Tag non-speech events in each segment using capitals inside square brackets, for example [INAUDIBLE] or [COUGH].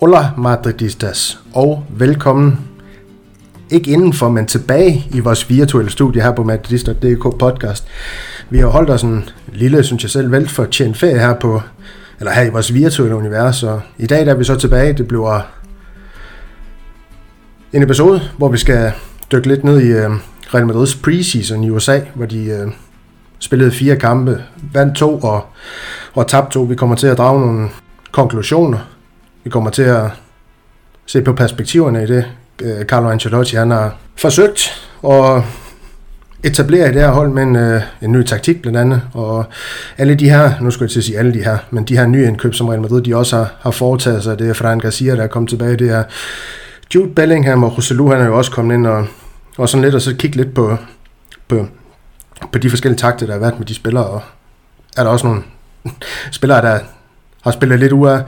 Hola Madridistas, og velkommen ikke indenfor, men tilbage i vores virtuelle studie her på Madridista.dk podcast. Vi har holdt os en lille, synes jeg selv, vel for tjent ferie her på, eller her i vores virtuelle univers, og i dag der er vi så tilbage. Det bliver en episode, hvor vi skal dykke lidt ned i øh, Real Madrids preseason i USA, hvor de øh, spillede fire kampe, vandt to og, og tabte to. Vi kommer til at drage nogle konklusioner. Vi kommer til at se på perspektiverne i det. Øh, Carlo Ancelotti han har forsøgt at etablere i det her hold med en, øh, en ny taktik blandt andet, og alle de her, nu skal jeg til at sige alle de her, men de her nye indkøb, som Real Madrid de også har, har foretaget sig, det er Fran Garcia, der er kommet tilbage, det er Jude Bellingham og Roselu, han er jo også kommet ind og, og sådan lidt, og så kigge lidt på, på, på de forskellige takter, der har været med de spillere, og er der også nogle [LAUGHS] spillere, der har spillet lidt ud af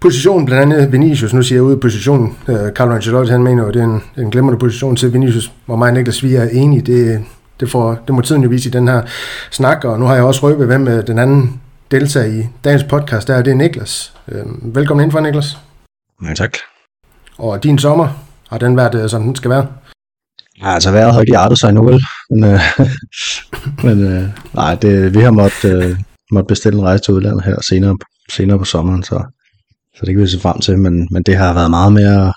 positionen, blandt andet Vinicius, nu siger jeg ud af positionen, uh, Carlo Ancelotti, han mener jo, det er en, en glemrende position til Vinicius, hvor mig og Niklas vi er enige, det, det, får, det må tiden jo vise i den her snak, og nu har jeg også røbet, hvem den anden deltager i dagens podcast, der er det Niklas. Uh, velkommen ind for Niklas. Mange tak. Og din sommer, har den været, øh, som den skal være? Ja, altså vejret har ikke hjertet sig endnu, vel? Men, øh, [LAUGHS] men øh, nej, det, vi har måttet, øh, måttet bestille en rejse til udlandet her senere, senere på sommeren, så, så det kan vi se frem til. Men, men det har været meget mere at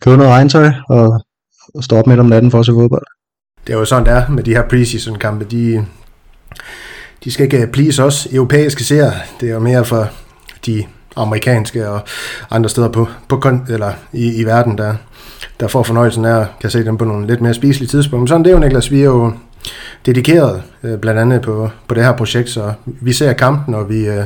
købe noget regntøj og, og stå op midt om natten for at se fodbold. Det er jo sådan, det er med de her preseason-kampe. De, de skal ikke øh, please os europæiske seere. Det er jo mere for de amerikanske og andre steder på, på eller i, i verden, der, der får fornøjelsen af at kan se dem på nogle lidt mere spiselige tidspunkter. Men sådan det er jo, Niklas, vi er jo dedikeret øh, blandt andet på, på det her projekt, så vi ser kampen, og vi øh,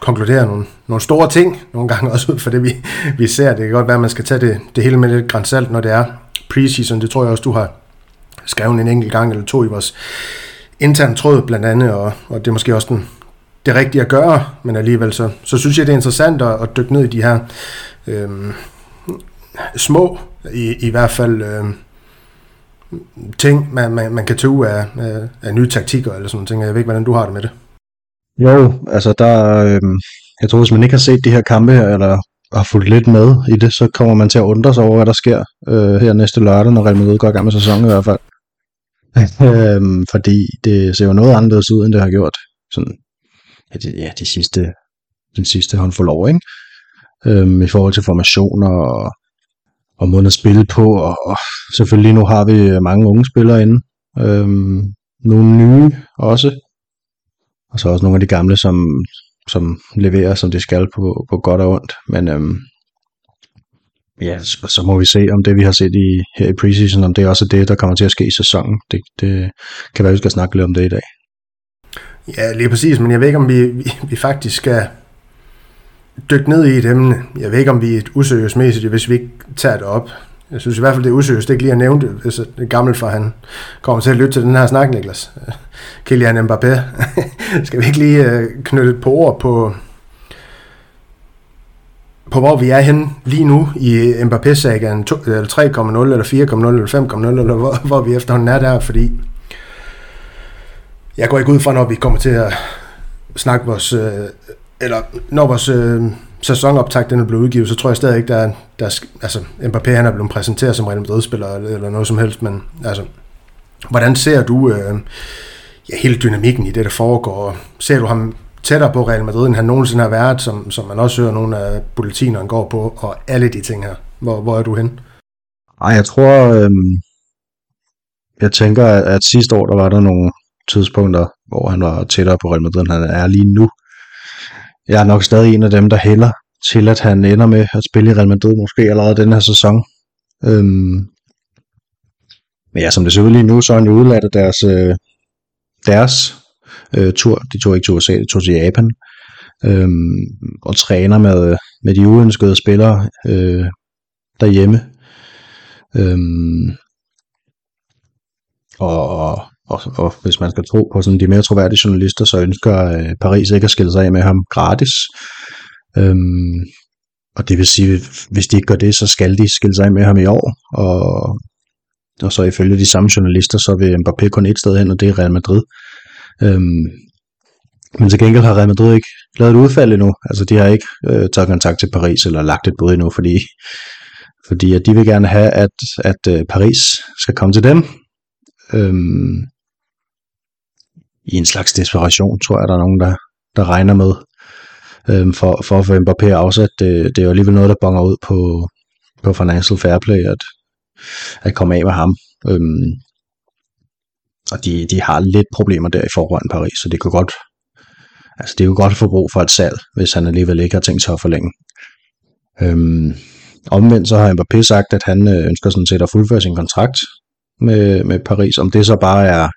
konkluderer nogle, nogle store ting, nogle gange også ud for det, vi, vi ser. Det kan godt være, at man skal tage det, det hele med lidt grænsalt, når det er preseason. Det tror jeg også, du har skrevet en enkelt gang eller to i vores interne tråd blandt andet, og, og det er måske også den, det rigtige at gøre, men alligevel så, så synes jeg, det er interessant at, at dykke ned i de her øh, små, i, i hvert fald øh, ting, man, man, man kan tage ud af, af, af nye taktikker eller sådan noget. Jeg ved ikke, hvordan du har det med det. Jo, altså der, øh, jeg tror, hvis man ikke har set de her kampe her, eller har fulgt lidt med i det, så kommer man til at undre sig over, hvad der sker øh, her næste lørdag, når Real Madrid går i gang med sæsonen i hvert fald. [LAUGHS] øh, fordi det ser jo noget anderledes ud, end det har gjort sådan ja, de, ja, de sidste, den sidste håndfuld år, ikke? Øhm, i forhold til formationer og, og måden at spille på, og, og selvfølgelig nu har vi mange unge spillere inde, øhm, nogle nye også, og så også nogle af de gamle, som, som leverer, som de skal på, på godt og ondt, men øhm, ja, så, så må vi se, om det vi har set i, her i preseason, om det også er det, der kommer til at ske i sæsonen. Det, det kan være, vi skal snakke lidt om det i dag. Ja, lige præcis, men jeg ved ikke, om vi, vi, vi faktisk skal dykke ned i et emne. Jeg ved ikke, om vi er et useriøsmæssigt, hvis vi ikke tager det op. Jeg synes i hvert fald, det er useriøst ikke lige at nævne det, hvis det gammel for han kommer til at lytte til den her snak, Niklas. [LAUGHS] Kylian Mbappé. [LAUGHS] skal vi ikke lige øh, knytte et par ord på, på hvor vi er henne lige nu i Mbappé-sagen 3,0 eller 4,0 eller 5,0 eller hvor, hvor vi efterhånden er der, fordi jeg går ikke ud fra, når vi kommer til at snakke vores, øh, eller når vores øh, sæsonoptag den er blevet udgivet, så tror jeg stadig ikke, der der altså Mbappé han er blevet præsenteret som Real Madrid-spiller eller, eller noget som helst, men altså, hvordan ser du øh, ja, hele dynamikken i det, der foregår? Ser du ham tættere på Real Madrid, end han nogensinde har været, som, som man også hører nogle af politinerne går på, og alle de ting her? Hvor, hvor er du hen? Ej, jeg tror, øh, jeg tænker, at, at sidste år, der var der nogle, tidspunkter, hvor han var tættere på Real Madrid, end han er lige nu. Jeg er nok stadig en af dem, der hælder til, at han ender med at spille i Real Madrid, måske allerede den her sæson. Øhm, men ja, som det ser ud lige nu, så er han jo udladt af deres, øh, deres øh, tur. De tog ikke til USA, de tog til Japan. Øhm, og træner med, med de uønskede spillere øh, derhjemme. Øhm, og, og, og hvis man skal tro på sådan de mere troværdige journalister, så ønsker øh, Paris ikke at skille sig af med ham gratis. Øhm, og det vil sige, hvis de ikke gør det, så skal de skille sig af med ham i år. Og og så ifølge de samme journalister, så vil Mbappé kun et sted hen, og det er Real Madrid. Øhm, men til gengæld har Real Madrid ikke lavet et udfald endnu. Altså de har ikke øh, taget kontakt til Paris eller lagt et bud endnu, fordi, fordi at de vil gerne have, at, at øh, Paris skal komme til dem. Øhm, i en slags desperation, tror jeg, der er nogen, der, der regner med. Øhm, for, for at få Mbappé afsat, det, det er jo alligevel noget, der bonger ud på, på Financial Fair Play, at, at komme af med ham. Øhm, og de, de har lidt problemer der i forvejen Paris, så det kunne godt Altså, det er jo godt at få brug for et salg, hvis han alligevel ikke har tænkt sig at forlænge. Øhm, omvendt så har Mbappé sagt, at han øh, ønsker sådan set at fuldføre sin kontrakt med, med Paris. Om det så bare er,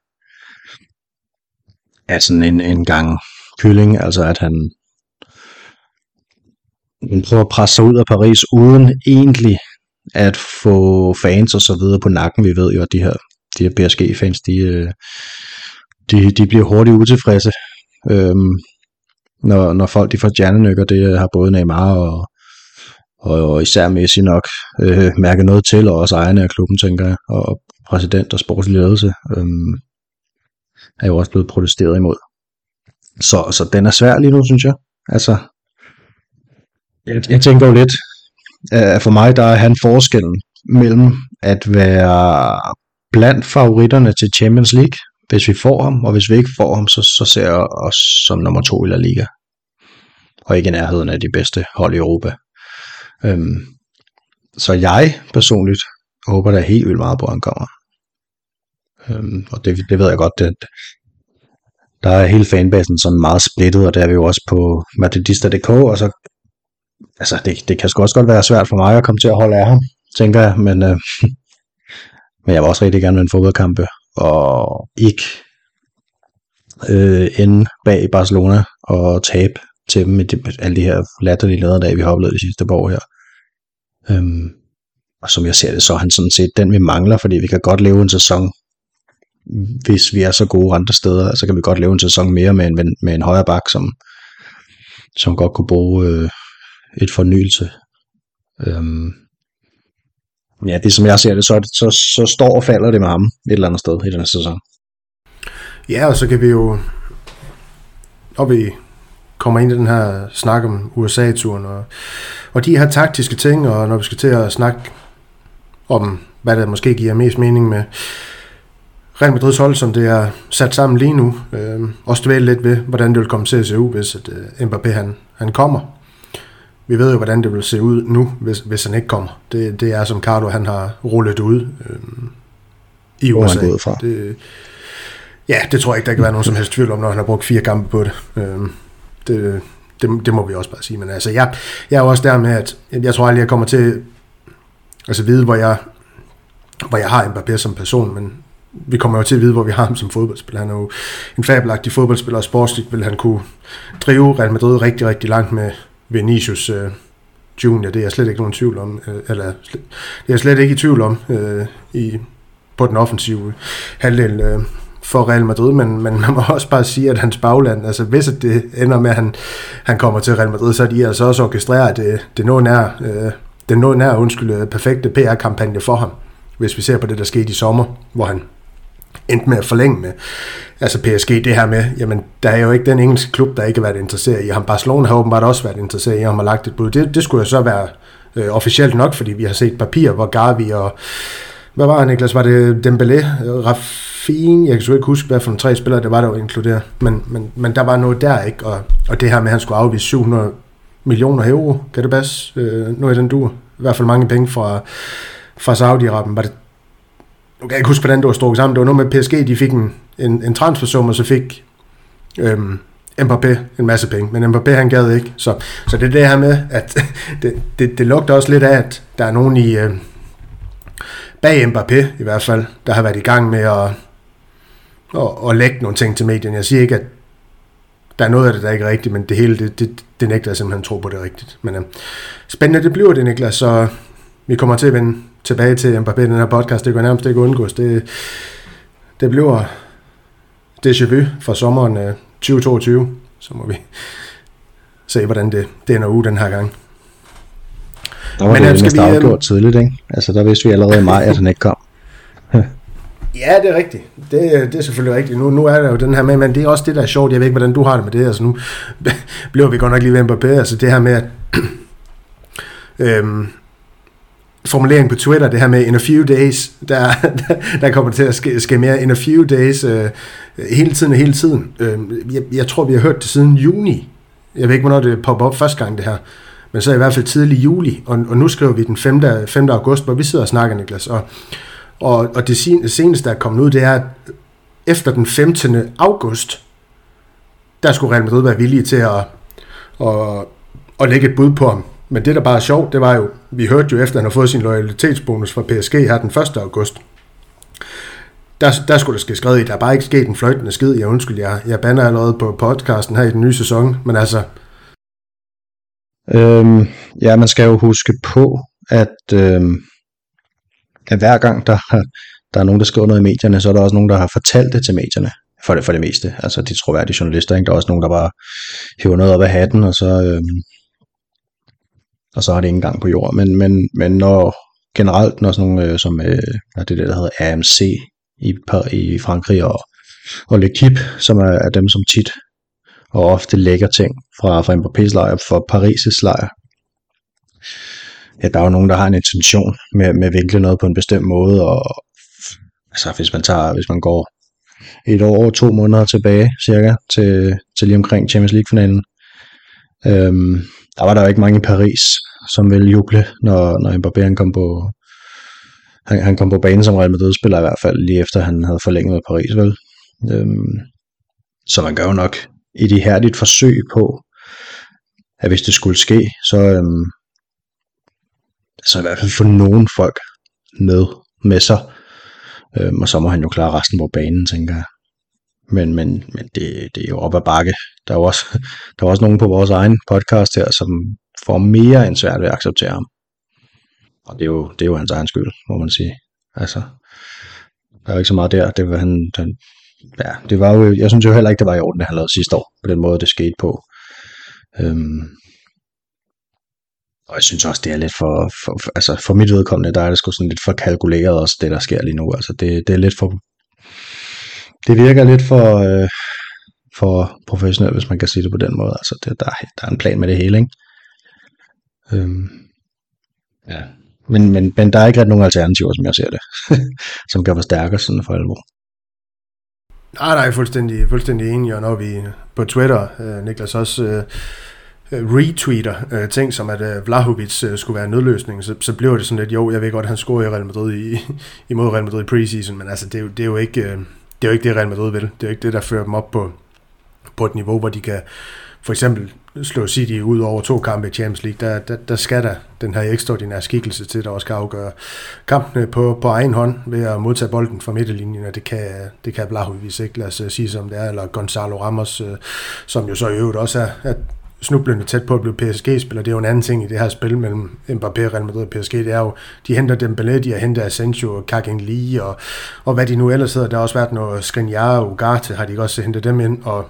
er sådan en, en gang kylling, altså at han, han prøver at presse sig ud af Paris, uden egentlig at få fans og så videre på nakken. Vi ved jo, at de her, de her PSG-fans, de, øh, de, de bliver hurtigt utilfredse, øhm, når, når folk de får stjernenykker. Det øh, har både Neymar og, og, og især Messi nok øh, mærket noget til, og også ejerne af klubben, tænker jeg, og præsident og sportslig ledelse øhm, er jo også blevet protesteret imod. Så, så den er svær lige nu, synes jeg. Altså, jeg, jeg tænker jo lidt, at for mig der er han forskellen mellem at være blandt favoritterne til Champions League, hvis vi får ham, og hvis vi ikke får ham, så, så ser jeg os som nummer to i La Liga. Og ikke i nærheden af de bedste hold i Europa. Øhm, så jeg personligt håber da helt vildt meget på, at han kommer. Øhm, og det, det ved jeg godt, at der er hele fanbasen sådan meget splittet, og der er vi jo også på Madridista.dk, og så altså det, det kan sgu også godt være svært for mig at komme til at holde af ham, tænker jeg, men, øh, [LAUGHS] men jeg vil også rigtig gerne en fodboldkampe, og ikke øh, ende bag Barcelona og tabe til dem med de, alle de her latterlige lederdage, vi har oplevet de sidste par år her. Øhm, og som jeg ser det, så er han sådan set den, vi mangler, fordi vi kan godt leve en sæson, hvis vi er så gode andre steder, så kan vi godt leve en sæson mere med en, med en højre bak, som, som godt kunne bruge øh, et fornyelse. Øhm, ja, det som jeg ser det, så, så, så står og falder det med ham et eller andet sted i den sæson. Ja, og så kan vi jo, når vi kommer ind i den her snak om USA-turen, og, og de her taktiske ting, og når vi skal til at snakke om, hvad der måske giver mest mening med Real Madrid's hold, som det er sat sammen lige nu. Øh, også dvæle lidt ved, hvordan det vil komme til at se ud, hvis at, øh, Mbappé han, han kommer. Vi ved jo, hvordan det vil se ud nu, hvis, hvis han ikke kommer. Det, det er, som Carlo han har rullet ud øh, i USA. Hvor fra. Det, ja, det tror jeg ikke, der kan være nogen som helst tvivl om, når han har brugt fire kampe på det. Øh, det, det, det må vi også bare sige. Men altså, jeg, jeg er også der med, at jeg tror aldrig, jeg kommer til altså vide, hvor jeg, hvor jeg har Mbappé som person, men vi kommer jo til at vide, hvor vi har ham som fodboldspiller. Han er jo en fabelagtig fodboldspiller, og sportsligt vil han kunne drive Real Madrid rigtig, rigtig langt med Vinicius øh, Junior. Det er jeg slet ikke nogen tvivl om, øh, eller det er jeg slet ikke i tvivl om øh, i, på den offensive halvdel øh, for Real Madrid, men, men man må [LAUGHS] også bare sige, at hans bagland, altså hvis det ender med, at han, han kommer til Real Madrid, så er de altså også orkestreret, at det, det noget nær, øh, den noget nær, undskyld, øh, perfekte PR-kampagne for ham, hvis vi ser på det, der skete i sommer, hvor han endte med at forlænge med. Altså PSG, det her med, jamen der er jo ikke den engelske klub, der ikke har været interesseret i ham. Barcelona har åbenbart også været interesseret i ham og lagt et bud. Det, det skulle jo så være øh, officielt nok, fordi vi har set papir, hvor Gavi og hvad var han, Niklas? Var det Dembélé, Rafinha? Jeg kan ikke huske, hvad for nogle tre spillere det var, der var inkluderet. Men, men, men der var noget der, ikke? Og, og det her med, at han skulle afvise 700 millioner euro, kan det passe? Øh, nu er den du. I hvert fald mange penge fra, fra Saudi-Arabien. Var det nu kan jeg ikke huske, hvordan det var strukket sammen. Det var noget med PSG, de fik en, en, en transfersum, og så fik øhm, Mbappé en masse penge. Men Mbappé, han gad ikke. Så, så det er det her med, at [LAUGHS] det, det, det lugter også lidt af, at der er nogen i... Øh, bag Mbappé i hvert fald, der har været i gang med at, at, at lægge nogle ting til medierne. Jeg siger ikke, at der er noget af det, der ikke er rigtigt, men det hele, det, det, det nægter jeg simpelthen tro på, det er rigtigt. Men øh, spændende det bliver det, Niklas, så vi kommer til at vende tilbage til Mbappé i den her podcast. Det kan nærmest ikke undgås. Det, det bliver déjà vu for sommeren 2022. Øh, så må vi se, hvordan det, det ender ud den her gang. Der var Men, det øh, næsten vi, afgjort tidligt, ikke? Altså, der vidste vi allerede i maj, at han ikke kom. [LAUGHS] Ja, det er rigtigt. Det, det er selvfølgelig rigtigt. Nu, nu er der jo den her med, men det er også det, der er sjovt. Jeg ved ikke, hvordan du har det med det. Altså nu [LAUGHS] bliver vi godt nok lige ved Mbappé. Altså det her med, at [CLEARS THROAT] øhm, formulering på Twitter, det her med in a few days, der, der, [LAUGHS] der kommer til at ske, ske mere in a few days øh, hele tiden og hele tiden. Øh, jeg, jeg tror, vi har hørt det siden juni. Jeg ved ikke, hvornår det popper op første gang, det her. Men så i hvert fald tidlig juli, og, og nu skriver vi den 5. 5. august, hvor vi sidder og snakker, Niklas. Og, og, og det seneste, der er kommet ud, det er, at efter den 15. august, der skulle Real Madrid være villige til at, at, at lægge et bud på ham. Men det, der bare er sjovt, det var jo, vi hørte jo efter, at han har fået sin loyalitetsbonus fra PSG her den 1. august. Der, der skulle der ske skred i, der er bare ikke sket en fløjtende skid. Jeg undskyld, jeg, jeg banner allerede på podcasten her i den nye sæson, men altså... Øhm, ja, man skal jo huske på, at, øhm, at hver gang der, [LAUGHS] der er nogen, der skriver noget i medierne, så er der også nogen, der har fortalt det til medierne for det, for det meste. Altså de troværdige journalister, ikke? der er også nogen, der bare hiver noget op af hatten, og så, øhm, og så har det ikke engang på jord. Men, men, men når generelt, når sådan nogle øh, som øh, det, det, der hedder AMC i, i Frankrig og, og L'Equipe, som er, er dem, som tit og ofte lægger ting fra, fra Mbappé's lejr, for Paris' lejr. Ja, der er jo nogen, der har en intention med, med at vinkle noget på en bestemt måde, og altså, hvis man tager, hvis man går et år og to måneder tilbage, cirka, til, til lige omkring Champions League-finalen, øhm, der var der jo ikke mange i Paris, som ville juble, når, når Mbappé han kom på, han, han kom på banen som Real Madrid-spiller i hvert fald, lige efter han havde forlænget med Paris, vel? Øhm, så man gør jo nok et ihærdigt forsøg på, at hvis det skulle ske, så, øhm, så i hvert fald få nogen folk med, med sig, øhm, og så må han jo klare resten på banen, tænker jeg. Men, men, men det, det er jo op ad bakke. Der er jo også, [LAUGHS] der er også nogen på vores egen podcast her, som får mere end svært ved at acceptere ham. Og det er jo, det er jo hans egen skyld, må man sige. Altså, der er jo ikke så meget der. Det var, han, den, ja, det var jo, jeg synes jo heller ikke, det var i orden, det han lavede sidste år, på den måde, det skete på. Øhm, og jeg synes også, det er lidt for, for, for altså for mit vedkommende, der er det sgu sådan lidt for kalkuleret også, det der sker lige nu. Altså det, det er lidt for, det virker lidt for, øh, for professionelt, hvis man kan sige det på den måde. Altså det, der, der er en plan med det hele, ikke? Øhm, ja. Men, men, men der er ikke ret nogen alternativer, som jeg ser det, [LAUGHS] som kan forstærke sådan for alvor. Nej, nej, fuldstændig, fuldstændig enig, og når vi på Twitter, øh, Niklas også øh, retweeter øh, ting som, at øh, Vlahovic øh, skulle være nødløsning, så, så bliver det sådan lidt, jo, jeg ved godt, han scorede i Real Madrid i, [LAUGHS] imod Real Madrid i preseason, men altså, det er jo, det er jo ikke... Øh, det er jo ikke det, Real Madrid vil. Det er jo ikke det, der fører dem op på, på et niveau, hvor de kan for eksempel slå City ud over to kampe i Champions League. Der, der, der skal der den her ekstraordinære skikkelse til, der også kan afgøre kampene på, på egen hånd ved at modtage bolden fra midterlinjen, og det kan, det kan Blahovic ikke, lad os øh, sige som det er, eller Gonzalo Ramos, øh, som jo så i øvrigt også er, er snublende tæt på at blive PSG-spiller. Det er jo en anden ting i det her spil mellem Mbappé, Real Madrid og PSG. Det er jo, de henter Dembélé, de har hentet Asensio og Kakin Lee, og, og hvad de nu ellers hedder. Der har også været noget Skriniar og Ugarte, har de også hentet dem ind, og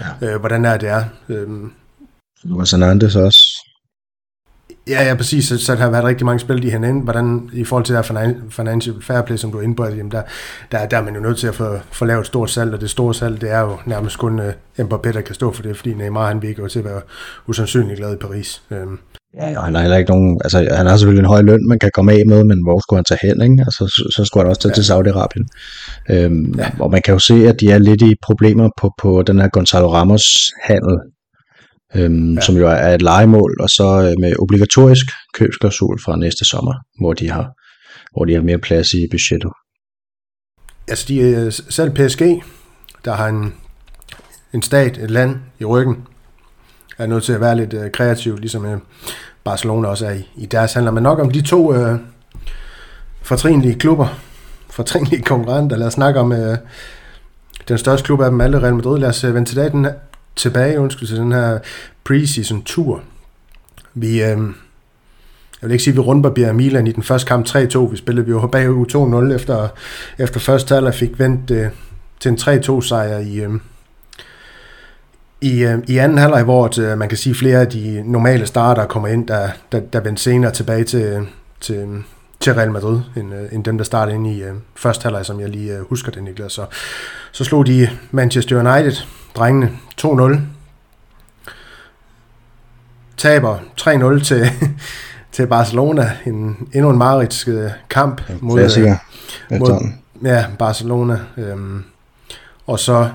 ja. øh, hvordan er det er. Øhm, Lukas Hernandez også. Ja, ja, præcis. Så, så der har været rigtig mange spil, de har Hvordan, i forhold til der financial fair play, som du er inde på, jamen der, der, der er man jo nødt til at få, få lavet et stort salg, og det store salg, det er jo nærmest kun uh, Mbappé, der kan stå for det, fordi Neymar, han virker jo til at være usandsynlig glad i Paris. Um, Ja, og han har heller ikke nogen, altså han har selvfølgelig en høj løn, man kan komme af med, men hvor skulle han tage hen, ikke? Altså, så, så skulle han også tage ja. til Saudi-Arabien. Øhm, ja. Og man kan jo se, at de er lidt i problemer på, på den her Gonzalo Ramos handel, øhm, ja. som jo er et legemål, og så øh, med obligatorisk købsklausul fra næste sommer, hvor de har, hvor de har mere plads i budgettet. Altså de, øh, selv PSG, der har en, en stat, et land i ryggen, er nødt til at være lidt øh, kreativ, ligesom øh, Barcelona også er i, i deres handler. Men nok om de to øh, fortrinlige klubber, [LAUGHS] fortrinlige konkurrenter. Lad os snakke om øh, den største klub af dem alle, Real Madrid. Lad os øh, vende tilbage, den her, tilbage undskyld, til den her preseason tur. Vi, øh, jeg vil ikke sige, at vi rundbarberer Milan i den første kamp 3-2. Vi spillede vi jo bagud 2-0 efter, efter første halvleg fik vendt øh, til en 3-2 sejr i, øh, i, øh, i anden halvleg, hvor øh, man kan sige, flere af de normale starter kommer ind, der, der, der vendte senere tilbage til, til, til Real Madrid, end, øh, end dem, der startede ind i øh, første halvleg, som jeg lige øh, husker det, Niklas. Så, så slog de Manchester United, drengene, 2-0. Taber 3-0 til, [LAUGHS] til Barcelona. En, endnu en Marits øh, kamp mod, øh, mod ja, Barcelona. Øhm, og så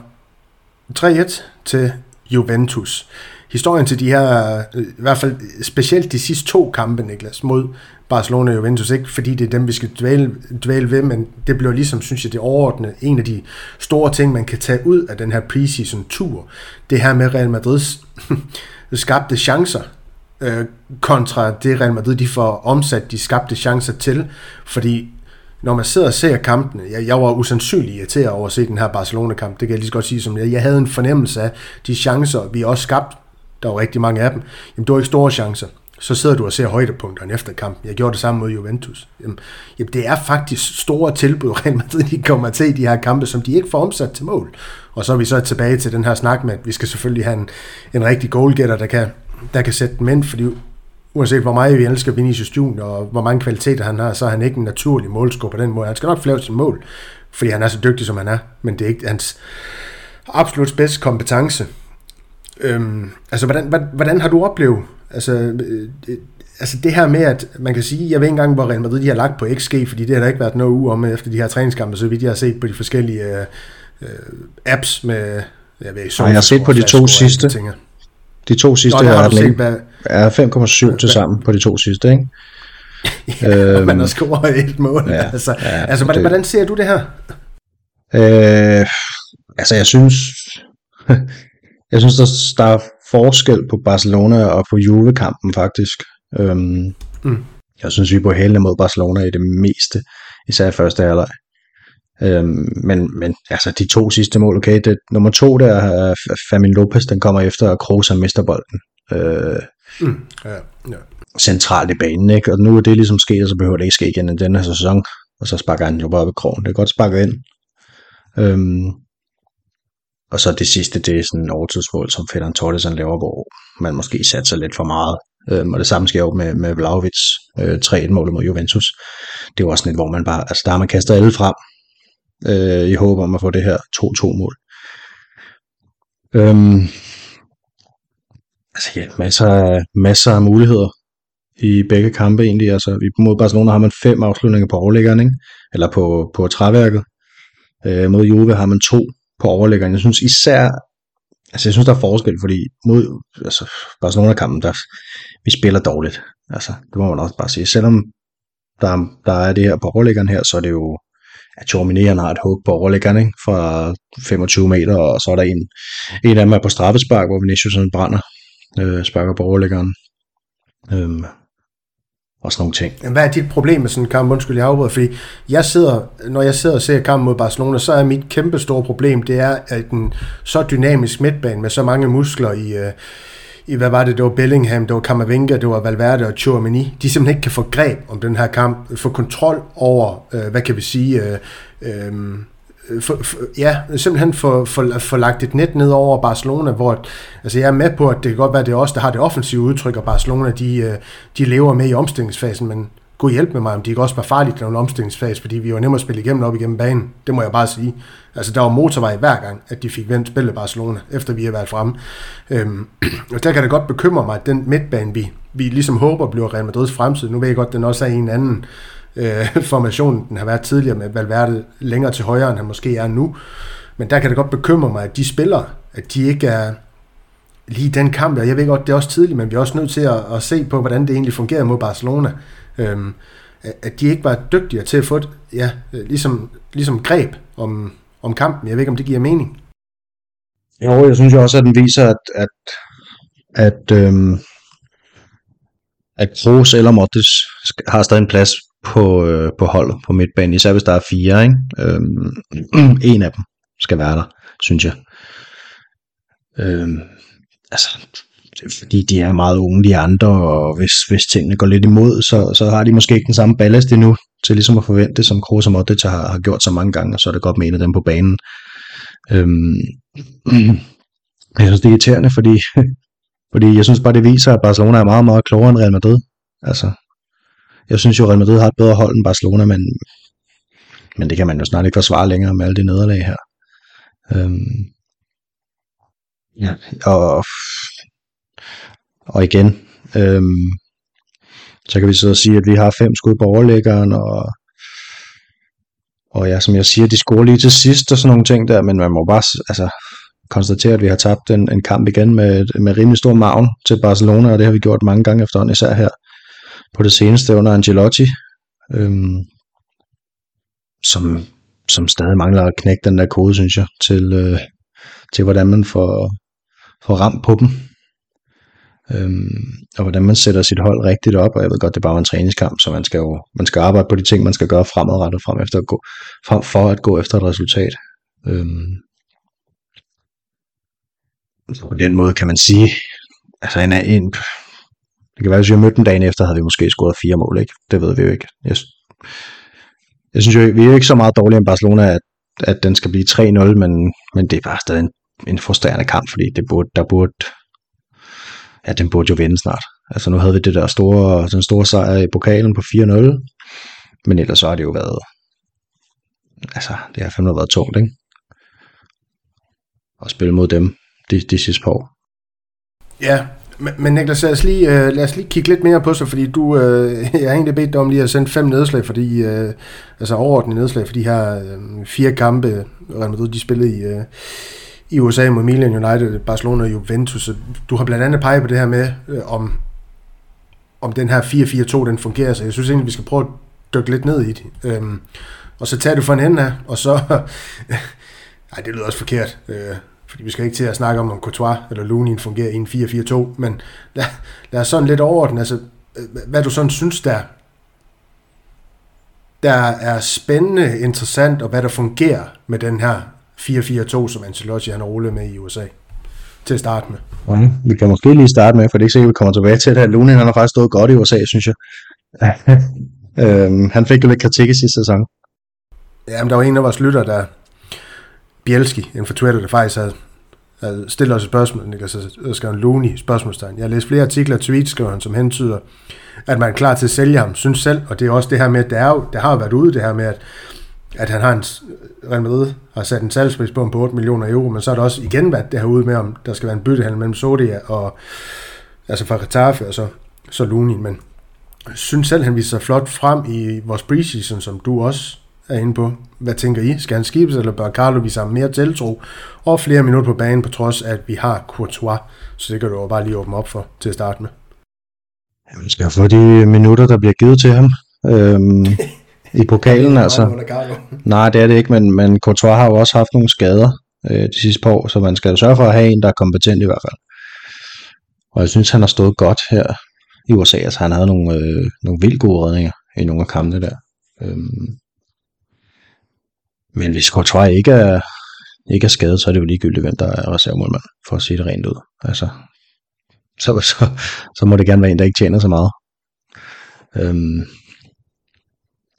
3-1 til Juventus. Historien til de her, i hvert fald specielt de sidste to kampe, Niklas, mod Barcelona og Juventus, ikke fordi det er dem, vi skal dvæle, dvæle ved, men det bliver ligesom, synes jeg, det overordnede, en af de store ting, man kan tage ud af den her preseason tur, det her med Real Madrids [LAUGHS] skabte chancer, øh, kontra det Real Madrid, de får omsat de skabte chancer til, fordi når man sidder og ser kampene, jeg, jeg var usandsynlig irriteret over at se den her Barcelona-kamp, det kan jeg lige så godt sige som jeg. Jeg havde en fornemmelse af de chancer, vi også skabt, der var rigtig mange af dem, jamen det var ikke store chancer. Så sidder du og ser højdepunkterne efter kampen. Jeg gjorde det samme mod Juventus. Jamen, jamen det er faktisk store tilbud, [LAUGHS] rent med de kommer til i de her kampe, som de ikke får omsat til mål. Og så er vi så tilbage til den her snak med, at vi skal selvfølgelig have en, en rigtig goalgetter, der kan, der kan sætte dem ind, fordi uanset hvor meget vi elsker Vinicius Junior, og hvor mange kvaliteter han har, så er han ikke en naturlig målscore på den måde. Han skal nok flave sin mål, fordi han er så dygtig, som han er, men det er ikke hans absolut bedste kompetence. Øhm, altså, hvordan, hvordan har du oplevet altså, øh, altså det her med, at man kan sige, jeg ved ikke engang, hvor Real Madrid de har lagt på XG, fordi det har der ikke været noget uge om efter de her træningskampe, så vidt jeg har set på de forskellige øh, øh apps med, jeg ved, så jeg har set på de to sidste. Ting. De to sidste Nå, er, set, hvad... er 5,7 til sammen på de to sidste, ikke? [LAUGHS] ja, øhm, man har scoret et mål. Ja, altså, ja, altså hvordan, det... hvordan ser du det her? Øh, altså, jeg synes, [LAUGHS] jeg synes, der, der er forskel på Barcelona og på Juve-kampen faktisk. Øhm, mm. Jeg synes, vi er på hælene mod Barcelona i det meste, især i første halvleg. Øhm, men, men altså de to sidste mål, okay, det, nummer to der er Famin Lopez, den kommer efter, at Kroos mister bolden. Øh, mm. ja, ja. Centralt i banen, ikke? Og nu er det ligesom sket, og så behøver det ikke ske igen i denne sæson. Og så sparker han jo bare ved krogen. Det er godt sparket ind. Øhm, og så det sidste, det er sådan en overtidsmål, som Federn Torres laver, hvor man måske satser lidt for meget. Øhm, og det samme sker jo med, med Vlaovic, øh, 3-1-målet mod Juventus. Det er jo også sådan hvor man bare, altså der har man kastet alle frem, øh, i håb om at få det her 2-2-mål. Øhm, altså ja, masser af, masser af muligheder i begge kampe egentlig. Altså mod Barcelona har man fem afslutninger på overlæggeren, ikke? eller på, på træværket. Øh, mod Juve har man to på overlæggeren. Jeg synes især, altså jeg synes der er forskel, fordi mod altså Barcelona-kampen, der vi spiller dårligt. Altså, det må man også bare sige. Selvom der, der er det her på overlæggeren her, så er det jo at Jormineren har et hug på overlæggeren ikke? fra 25 meter, og så er der en, en af dem er på straffespark, hvor Vinicius brænder, øh, sparker på overlæggeren. Øhm, og sådan nogle ting. Hvad er dit problem med sådan en kamp? Undskyld, jeg afbryder, fordi jeg sidder, når jeg sidder og ser kampen mod Barcelona, så er mit kæmpe store problem, det er, at en så dynamisk midtbane med så mange muskler i, øh, i, hvad var det, det var Bellingham, det var Camavinga, det var Valverde og Chouameni, de simpelthen ikke kan få greb om den her kamp, få kontrol over, øh, hvad kan vi sige, øh, øh, Øh, for, for, ja, simpelthen for, for, for lagt et net ned over Barcelona, hvor altså jeg er med på, at det kan godt være, at det er os, der har det offensive udtryk, og Barcelona, de, øh, de lever med i omstillingsfasen, men god hjælp med mig, om de ikke også var farligt i en omstillingsfase, fordi vi var nemmere at spille igennem op igennem banen. Det må jeg bare sige. Altså, der var motorvej hver gang, at de fik vendt spillet Barcelona, efter vi har været fremme. Øhm, og der kan det godt bekymre mig, at den midtbane, vi, vi ligesom håber bliver Real Madrids fremtid, nu ved jeg godt, at den også er en anden øh, [LAUGHS] formation, den har været tidligere med Valverde længere til højre, end han måske er nu. Men der kan det godt bekymre mig, at de spillere, at de ikke er lige den kamp, og jeg ved godt, det er også tidligt, men vi er også nødt til at, at se på, hvordan det egentlig fungerer mod Barcelona. Øhm, at de ikke var dygtigere til at få et, ja, ligesom, ligesom greb om, om kampen. Jeg ved ikke, om det giver mening. Jo, jeg synes jo også, at den viser, at, at, at, øhm, at Kroos eller Modric har stadig en plads på, øh, på holdet på midtbanen, især hvis der er fire. Ikke? Øhm, [CLEARS THROAT] en af dem skal være der, synes jeg. Øhm, altså, fordi de er meget unge, de andre, og hvis, hvis tingene går lidt imod, så, så har de måske ikke den samme ballast endnu, til ligesom at forvente det, som Kroos og Modric har, har gjort så mange gange, og så er det godt med en af dem på banen. Øhm, [CLEARS THROAT] jeg synes, det er irriterende, fordi, [LAUGHS] fordi jeg synes bare, det viser, at Barcelona er meget, meget klogere end Real Madrid. Altså, jeg synes jo, Real Madrid har et bedre hold end Barcelona, men, men det kan man jo snart ikke forsvare længere med alle de nederlag her. Øhm, ja. Og, og igen, øhm, så kan vi så sige, at vi har fem skud på overlæggeren, og, og ja, som jeg siger, de scorer lige til sidst og sådan nogle ting der, men man må bare altså, konstatere, at vi har tabt en, en kamp igen med, med rimelig stor maven til Barcelona, og det har vi gjort mange gange efterhånden, især her på det seneste under Angelotti, øhm, som, som stadig mangler at knække den der kode, synes jeg, til, øh, til hvordan man får, får ramt på dem. Øhm, og hvordan man sætter sit hold rigtigt op, og jeg ved godt, det er bare en træningskamp, så man skal jo man skal arbejde på de ting, man skal gøre fremadrettet frem, efter at gå, frem for at gå efter et resultat. Øhm, så på den måde kan man sige, altså en, en det kan være, hvis vi mødte dem den dagen efter, havde vi måske scoret fire mål, ikke? Det ved vi jo ikke. Jeg, jeg synes jo, vi er jo ikke så meget dårlige end Barcelona, at, at den skal blive 3-0, men, men det er bare stadig en, en frustrerende kamp, fordi det burde, der burde, ja, den burde jo vinde snart. Altså nu havde vi det der store, den store sejr i pokalen på 4-0, men ellers så har det jo været, altså det har fandme været tungt, ikke? At spille mod dem de, de sidste par år. Ja, men, men Niklas, lad os, lige, øh, lad os lige kigge lidt mere på sig, fordi du, øh, [LAUGHS] jeg har egentlig bedt dig om lige at sende fem nedslag, fordi, øh, altså overordnede nedslag for de her øh, fire kampe, Real Madrid, de spillede i, øh, i USA mod Milan United, Barcelona og Juventus. Du har blandt andet peget på det her med, øh, om, om den her 4-4-2, den fungerer, så jeg synes egentlig, vi skal prøve at dykke lidt ned i det. Øh, og så tager du for en ende her, og så... [LAUGHS] Nej, det lyder også forkert. Øh, fordi vi skal ikke til at snakke om, om Courtois eller Lunin fungerer i en 4-4-2, men lad, lad os sådan lidt overordne, altså, hvad du sådan synes, der, der er spændende, interessant, og hvad der fungerer med den her 4-4-2, som Ancelotti han har rullet med i USA til at starte med. Ja, vi kan måske lige starte med, for det er ikke sikkert, at vi kommer tilbage til det. Lunin, han har faktisk stået godt i USA, synes jeg. [LAUGHS] øhm, han fik jo lidt kritik i sidste sæson. Ja, men der var en af vores lytter, der, Bielski, en for Twitter, der faktisk havde, havde stillet os et spørgsmål, ikke? altså skrev en Looney spørgsmålstegn. Jeg har læst flere artikler og tweets, skriver han, som hentyder, at man er klar til at sælge ham, synes selv, og det er også det her med, at det, er jo, det har været ude, det her med, at, at han har en, Real Madrid har sat en salgspris på på 8 millioner euro, men så er der også igen været det her ude med, om der skal være en byttehandel mellem Sodia og, altså fra Getafe og så, så Looney, men synes selv, han viser sig flot frem i vores preseason, som du også er inde på. Hvad tænker I? Skal han skibes, eller bør Carlo vise ham mere tiltro og flere minutter på banen, på trods af, at vi har Courtois? Så det kan du jo bare lige åbne op for til at starte med. Jamen, skal få de minutter, der bliver givet til ham. Øhm, [LAUGHS] I pokalen altså. Nej, det er det ikke, men, men Courtois har jo også haft nogle skader øh, de sidste par år, så man skal sørge for at have en, der er kompetent i hvert fald. Og jeg synes, han har stået godt her i USA. Altså, han havde nogle, øh, nogle vildt gode redninger i nogle af kampene der. Øhm, men hvis Courtois ikke er, ikke er skadet, så er det jo ligegyldigt, hvem der er reservemålmand, for at sige det rent ud. Altså, så, så, så må det gerne være en, der ikke tjener så meget. Øhm,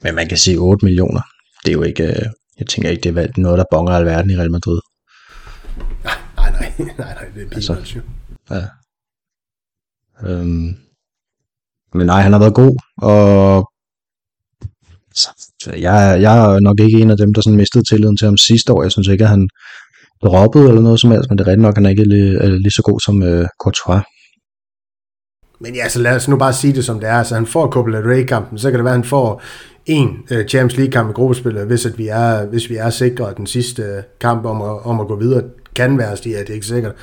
men man kan sige 8 millioner. Det er jo ikke, øh, jeg tænker ikke, det er noget, der bonger alverden i Real Madrid. Nej, nej, nej, [LAUGHS] nej, nej det er altså, ja. Øhm, men nej, han har været god, og så jeg, jeg er nok ikke en af dem, der sådan mistede tilliden til ham sidste år. Jeg synes ikke, at han droppede eller noget som helst, men det er rigtigt nok, at han er ikke lige, er lige så god som øh, Courtois. Men ja, så lad os nu bare sige det som det er. Så han får Copa del Rey-kampen, så kan det være, at han får en øh, Champions League-kamp i gruppespillet, hvis, at vi er, hvis vi er sikre, at den sidste øh, kamp om at, om at gå videre kan være, at det er ikke sikkert.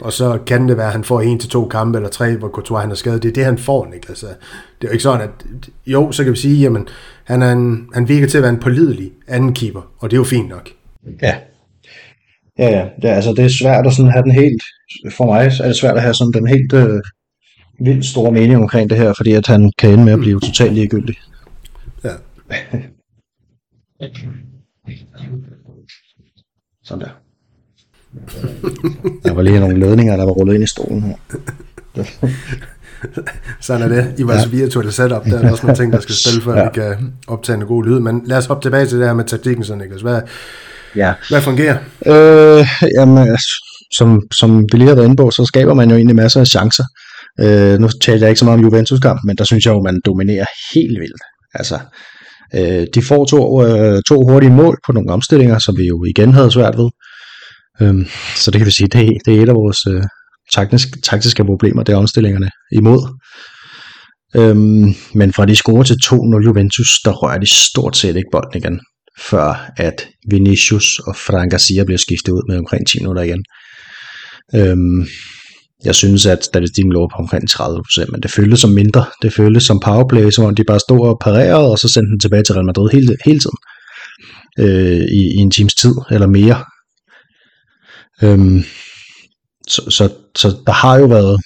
Og så kan det være, at han får en til to kampe eller tre, hvor Courtois han er skadet. Det er det, han får, ikke? Altså, det er jo ikke sådan, at jo, så kan vi sige, jamen, han, er en, han virker til at være en pålidelig anden keeper, og det er jo fint nok. Ja. Ja, ja. Det er, altså, det er svært at sådan have den helt, for mig er det svært at have sådan den helt øh, vildt store mening omkring det her, fordi at han kan ende med at blive totalt ligegyldig. Ja. [LAUGHS] sådan der. Der var lige nogle ledninger, der var rullet ind i stolen her. Sådan er det. I vores ja. virtuelle setup, der er også nogle ting, der skal spille, for ja. at vi kan optage en god lyd. Men lad os hoppe tilbage til det her med taktikken, så Niklas. Hvad, ja. hvad fungerer? Øh, jamen, altså, som, som vi lige har været inde på, så skaber man jo egentlig masser af chancer. Øh, nu taler jeg ikke så meget om Juventus-kamp, men der synes jeg jo, man dominerer helt vildt. Altså, øh, de får to, øh, to hurtige mål på nogle omstillinger, som vi jo igen havde svært ved. Øh, så det kan vi sige, det er, det er et af vores øh, taktiske, taktiske problemer, det er omstillingerne imod. Øhm, men fra de scorer til 2-0 Juventus, der rører de stort set ikke bolden igen, før at Vinicius og Frank Garcia bliver skiftet ud med omkring 10 minutter igen. Øhm, jeg synes, at statistikken lå på omkring 30%, men det føltes som mindre. Det føltes som powerplay, som om de bare stod og parerede, og så sendte den tilbage til Real Madrid hele, hele tiden. Øh, i, I en times tid, eller mere. Øhm, så, så, så der har jo været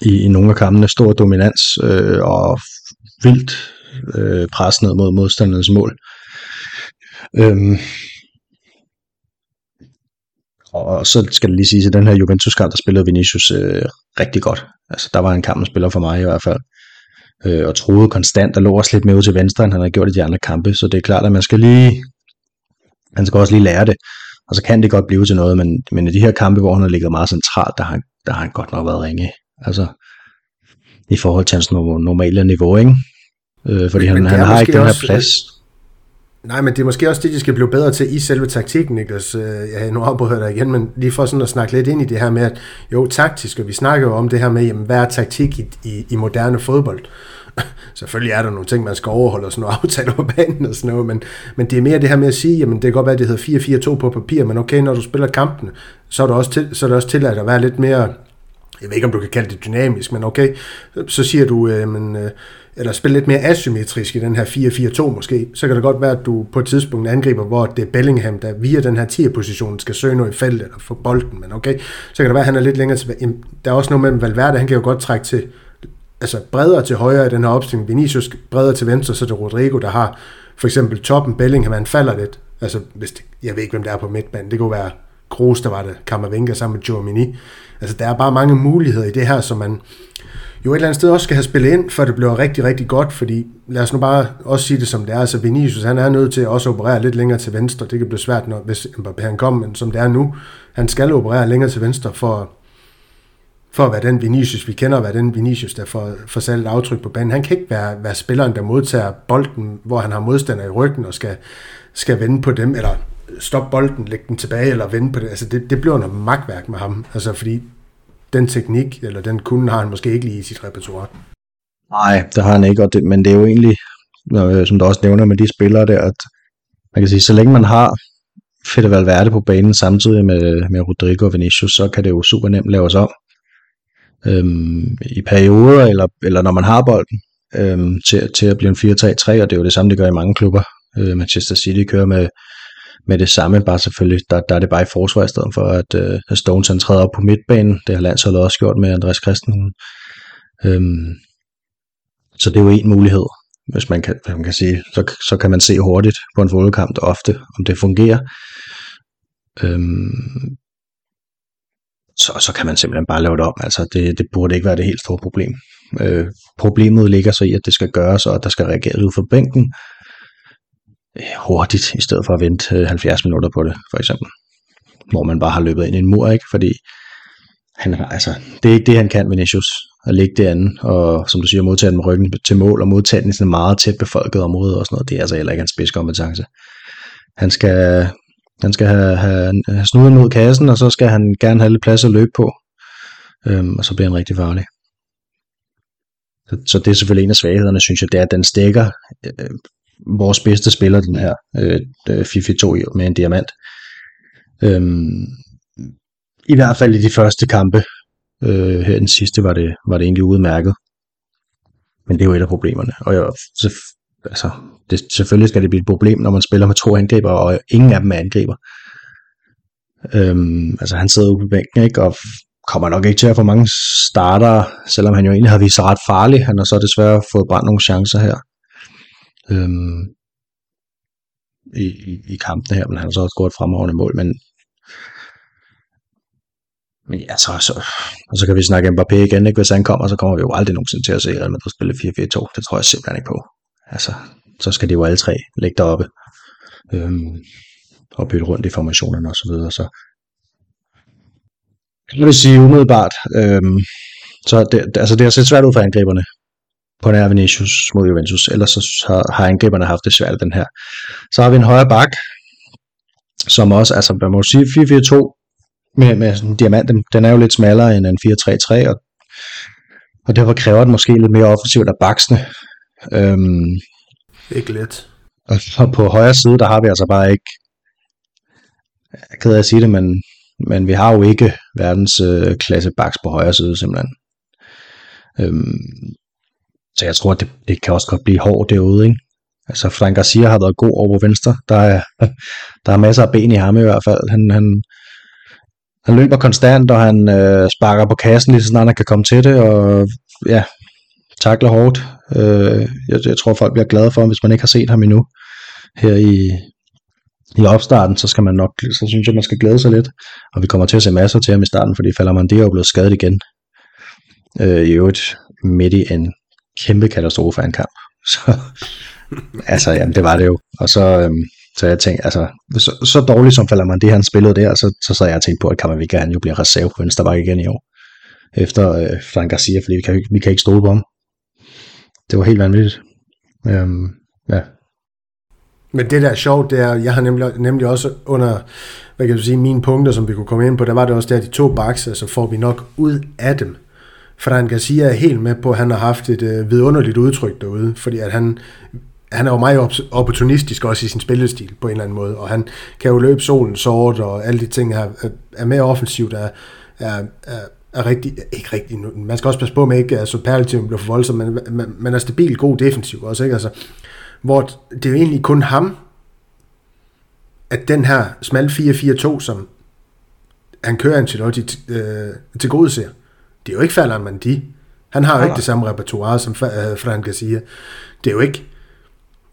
i, i nogle af kampene stor dominans øh, og vildt øh, pres ned mod modstandernes mål. Øhm, og så skal det lige sige, at den her Juventus-kamp, der spillede Vinicius øh, rigtig godt. Altså, der var en kamp, spiller for mig i hvert fald. Øh, og troede konstant, og lå også lidt mere ud til venstre, end han har gjort i de andre kampe. Så det er klart, at man skal lige, man skal også lige lære det. Og så kan det godt blive til noget, men, men i de her kampe, hvor han har ligget meget centralt, der har, der har han godt nok været ringe. Altså, i forhold til hans normale niveau, ikke? Øh, fordi men, han, han har ikke den her plads. Nej, men det er måske også det, de skal blive bedre til i selve taktikken, Niklas. Øh, jeg nu afbryder dig igen, men lige for sådan at snakke lidt ind i det her med, at jo, taktisk, og vi snakker jo om det her med, jamen, hvad er taktik i, i, i moderne fodbold? [LAUGHS] Selvfølgelig er der nogle ting, man skal overholde, og sådan nogle [LAUGHS] aftaler på banen og sådan noget, men, men det er mere det her med at sige, jamen det kan godt være, at det hedder 4-4-2 på papir, men okay, når du spiller kampene, så er det også, til, så er det også tilladt at være lidt mere jeg ved ikke, om du kan kalde det dynamisk, men okay, så siger du, øh, men, øh, eller spille lidt mere asymmetrisk i den her 4-4-2 måske, så kan det godt være, at du på et tidspunkt angriber, hvor det er Bellingham, der via den her 10-position skal søge noget i feltet eller få bolden, men okay, så kan det være, at han er lidt længere tilbage. Der er også noget med Valverde, han kan jo godt trække til, altså bredere til højre i den her opstilling, Vinicius bredere til venstre, så det Rodrigo, der har for eksempel toppen, Bellingham, han falder lidt, altså hvis det, jeg ved ikke, hvem der er på midtbanen, det kunne være Kroos, der var det, Kammervenka sammen med Giovamini. Altså, der er bare mange muligheder i det her, som man jo et eller andet sted også skal have spillet ind, for det bliver rigtig, rigtig godt, fordi lad os nu bare også sige det som det er, altså Vinicius, han er nødt til at også operere lidt længere til venstre, det kan blive svært, når, hvis Mbappé han kommer, men som det er nu, han skal operere længere til venstre for, for at være den Vinicius, vi kender, at være den Vinicius, der får, får sat et aftryk på banen. Han kan ikke være, være spilleren, der modtager bolden, hvor han har modstander i ryggen og skal, skal vende på dem, eller stoppe bolden, lægge den tilbage eller vende på det. Altså det, det bliver noget magtværk med ham, altså fordi den teknik, eller den kunde har han måske ikke lige i sit repertoire. Nej, det har han ikke, og det, men det er jo egentlig, øh, som du også nævner med de spillere der, at man kan sige, så længe man har Fede Valverde på banen samtidig med, med Rodrigo og Vinicius, så kan det jo super nemt laves om. Øhm, I perioder, eller, eller når man har bolden, øhm, til, til at blive en 4-3-3, og det er jo det samme, det gør i mange klubber. Øh, Manchester City kører med med det samme, bare selvfølgelig, der, der er det bare i forsvar i stedet for, at øh, Stones han træder op på midtbanen. Det har landsholdet også gjort med Andreas Christensen. Øhm, så det er jo en mulighed, hvis man kan, man kan sige. Så, så kan man se hurtigt på en fodboldkamp ofte, om det fungerer. Øhm, så, så kan man simpelthen bare lave det om. Altså, det, det burde ikke være det helt store problem. Øh, problemet ligger så i, at det skal gøres, og at der skal reageres ud fra bænken, øh, hurtigt, i stedet for at vente øh, 70 minutter på det, for eksempel. Hvor man bare har løbet ind i en mur, ikke? Fordi han, altså, det er ikke det, han kan, Vinicius, at ligge derinde, og som du siger, modtage den med ryggen til mål, og modtage den i sådan et meget tæt befolket område og sådan noget, det er altså heller ikke hans spidskompetence. Han skal, han skal have, have, have snuden mod kassen, og så skal han gerne have lidt plads at løbe på, øhm, og så bliver han rigtig farlig. Så, så det er selvfølgelig en af svaghederne, synes jeg, det er, at den stikker øh, vores bedste spiller, den her øh, FIFA 2 med en diamant. Øhm, I hvert fald i de første kampe. Øh, her den sidste var det, var det egentlig udmærket. Men det er jo et af problemerne. Og jeg, så, altså, det, selvfølgelig skal det blive et problem, når man spiller med to angriber, og ingen af dem er angriber. Øhm, altså han sidder ude på bænken, ikke, og kommer nok ikke til at få mange starter, selvom han jo egentlig har vist sig ret farlig. Han har så desværre fået brændt nogle chancer her øhm, i, i, i kampen her, men han har så også gået et fremragende mål, men men ja, så, så, og så kan vi snakke Mbappé igen, ikke? hvis han kommer, så kommer vi jo aldrig nogensinde til at se Real Madrid spille 4-4-2. Det tror jeg simpelthen ikke på. Altså, så skal de jo alle tre ligge deroppe øhm, og bytte rundt i formationerne og så videre. Så jeg vil sige umiddelbart, øhm, Så det, altså det har set svært ud for angriberne på nær Vinicius mod Juventus. Ellers så har, har angriberne haft det svært den her. Så har vi en højre bak, som også, altså man må sige 4-4-2 med, med sådan en diamant, den, den er jo lidt smallere end en 4-3-3, og, og derfor kræver den måske lidt mere offensivt af baksene. Øhm, Ikke let. og så på højre side, der har vi altså bare ikke, jeg er ked af at sige det, men, men vi har jo ikke verdens øh, klasse baks på højre side simpelthen. Øhm, så jeg tror, det, det kan også godt blive hårdt derude, ikke? Altså Frank Garcia har været god over på venstre. Der er, [LAUGHS] der er masser af ben i ham i hvert fald. Han, han, han løber konstant, og han øh, sparker på kassen lige så snart han kan komme til det, og ja, takler hårdt. Øh, jeg, jeg tror, folk bliver glade for ham, hvis man ikke har set ham endnu her i, i opstarten, så skal man nok, så synes jeg, man skal glæde sig lidt. Og vi kommer til at se masser til ham i starten, fordi Falderman, det er jo blevet skadet igen. Øh, I øvrigt midt i en kæmpe katastrofe af en kamp. [LAUGHS] Så, altså, jamen, det var det jo. Og så, øhm, så jeg tænkte, altså, så, så dårligt som Falderman, det han spillede der, så, så sad jeg og tænkte på, at Kammervika, han jo bliver reserve på venstre igen i år. Efter øh, Frank Garcia, fordi vi kan, vi kan ikke stole på ham. Det var helt vanvittigt. Øhm, ja, Men det der er sjovt, det er, jeg har nemlig, nemlig også under, hvad kan du sige, mine punkter, som vi kunne komme ind på, der var det også der, de to bakser, så får vi nok ud af dem. Fran Garcia er helt med på, at han har haft et øh, vidunderligt udtryk derude, fordi at han, han er jo meget opportunistisk også i sin spillestil på en eller anden måde, og han kan jo løbe solen sort, og alle de ting her er, er mere offensivt, er, er, er, er rigtig, ikke rigtig, man skal også passe på med ikke, at superlativen bliver for voldsom, men man, man er stabil, god defensiv også, ikke? Altså, hvor det er jo egentlig kun ham, at den her smal 4-4-2, som han kører Ancelotti t- øh, til gode ser, det er jo ikke Ferdinand Mandi. Han har jo ikke det samme repertoire som øh, Fran Garcia. Det er jo ikke...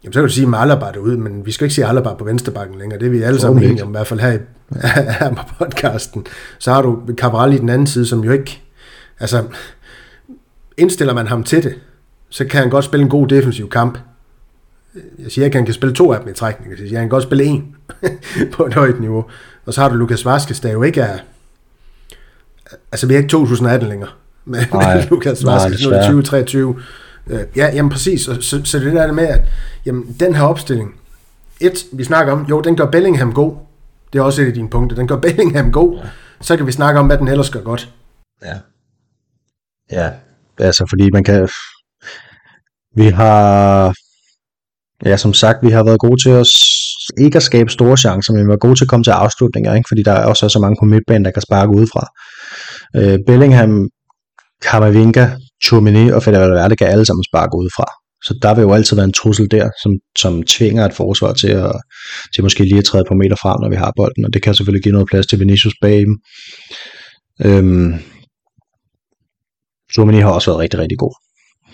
Jamen, så kan du sige med Alaba derude, men vi skal ikke sige Alaba på venstrebakken længere. Det er vi alle sammen enige om, i hvert fald her, i, [LAUGHS] her på podcasten. Så har du Cabral i den anden side, som jo ikke... Altså, indstiller man ham til det, så kan han godt spille en god defensiv kamp. Jeg siger ikke, at han kan spille to af dem i trækning. Jeg siger, at han kan godt spille en [LAUGHS] på et højt niveau. Og så har du Lukas Vaskes, der jo ikke er... Altså, vi er ikke 2018 længere med, Nej, med Lukas Vaskes. Nu er det desværre. 2023. Øh, ja, jamen præcis. Og Så, så det der med, at jamen, den her opstilling... Et, vi snakker om, jo, den gør Bellingham god. Det er også et af dine punkter. Den gør Bellingham god. Så kan vi snakke om, hvad den ellers gør godt. Ja. Ja, altså fordi man kan... Vi har... Ja, som sagt, vi har været gode til at ikke at skabe store chancer, men vi været gode til at komme til afslutninger, ikke? fordi der er også så mange på midtbanen, der kan sparke udefra. Øh, Bellingham, Camavinga, Chouameni og Fede Valverde kan alle sammen sparke udefra. Så der vil jo altid være en trussel der, som, som tvinger et forsvar til at, til måske lige at træde på meter frem, når vi har bolden, og det kan selvfølgelig give noget plads til Vinicius bag dem. Øhm, har også været rigtig, rigtig god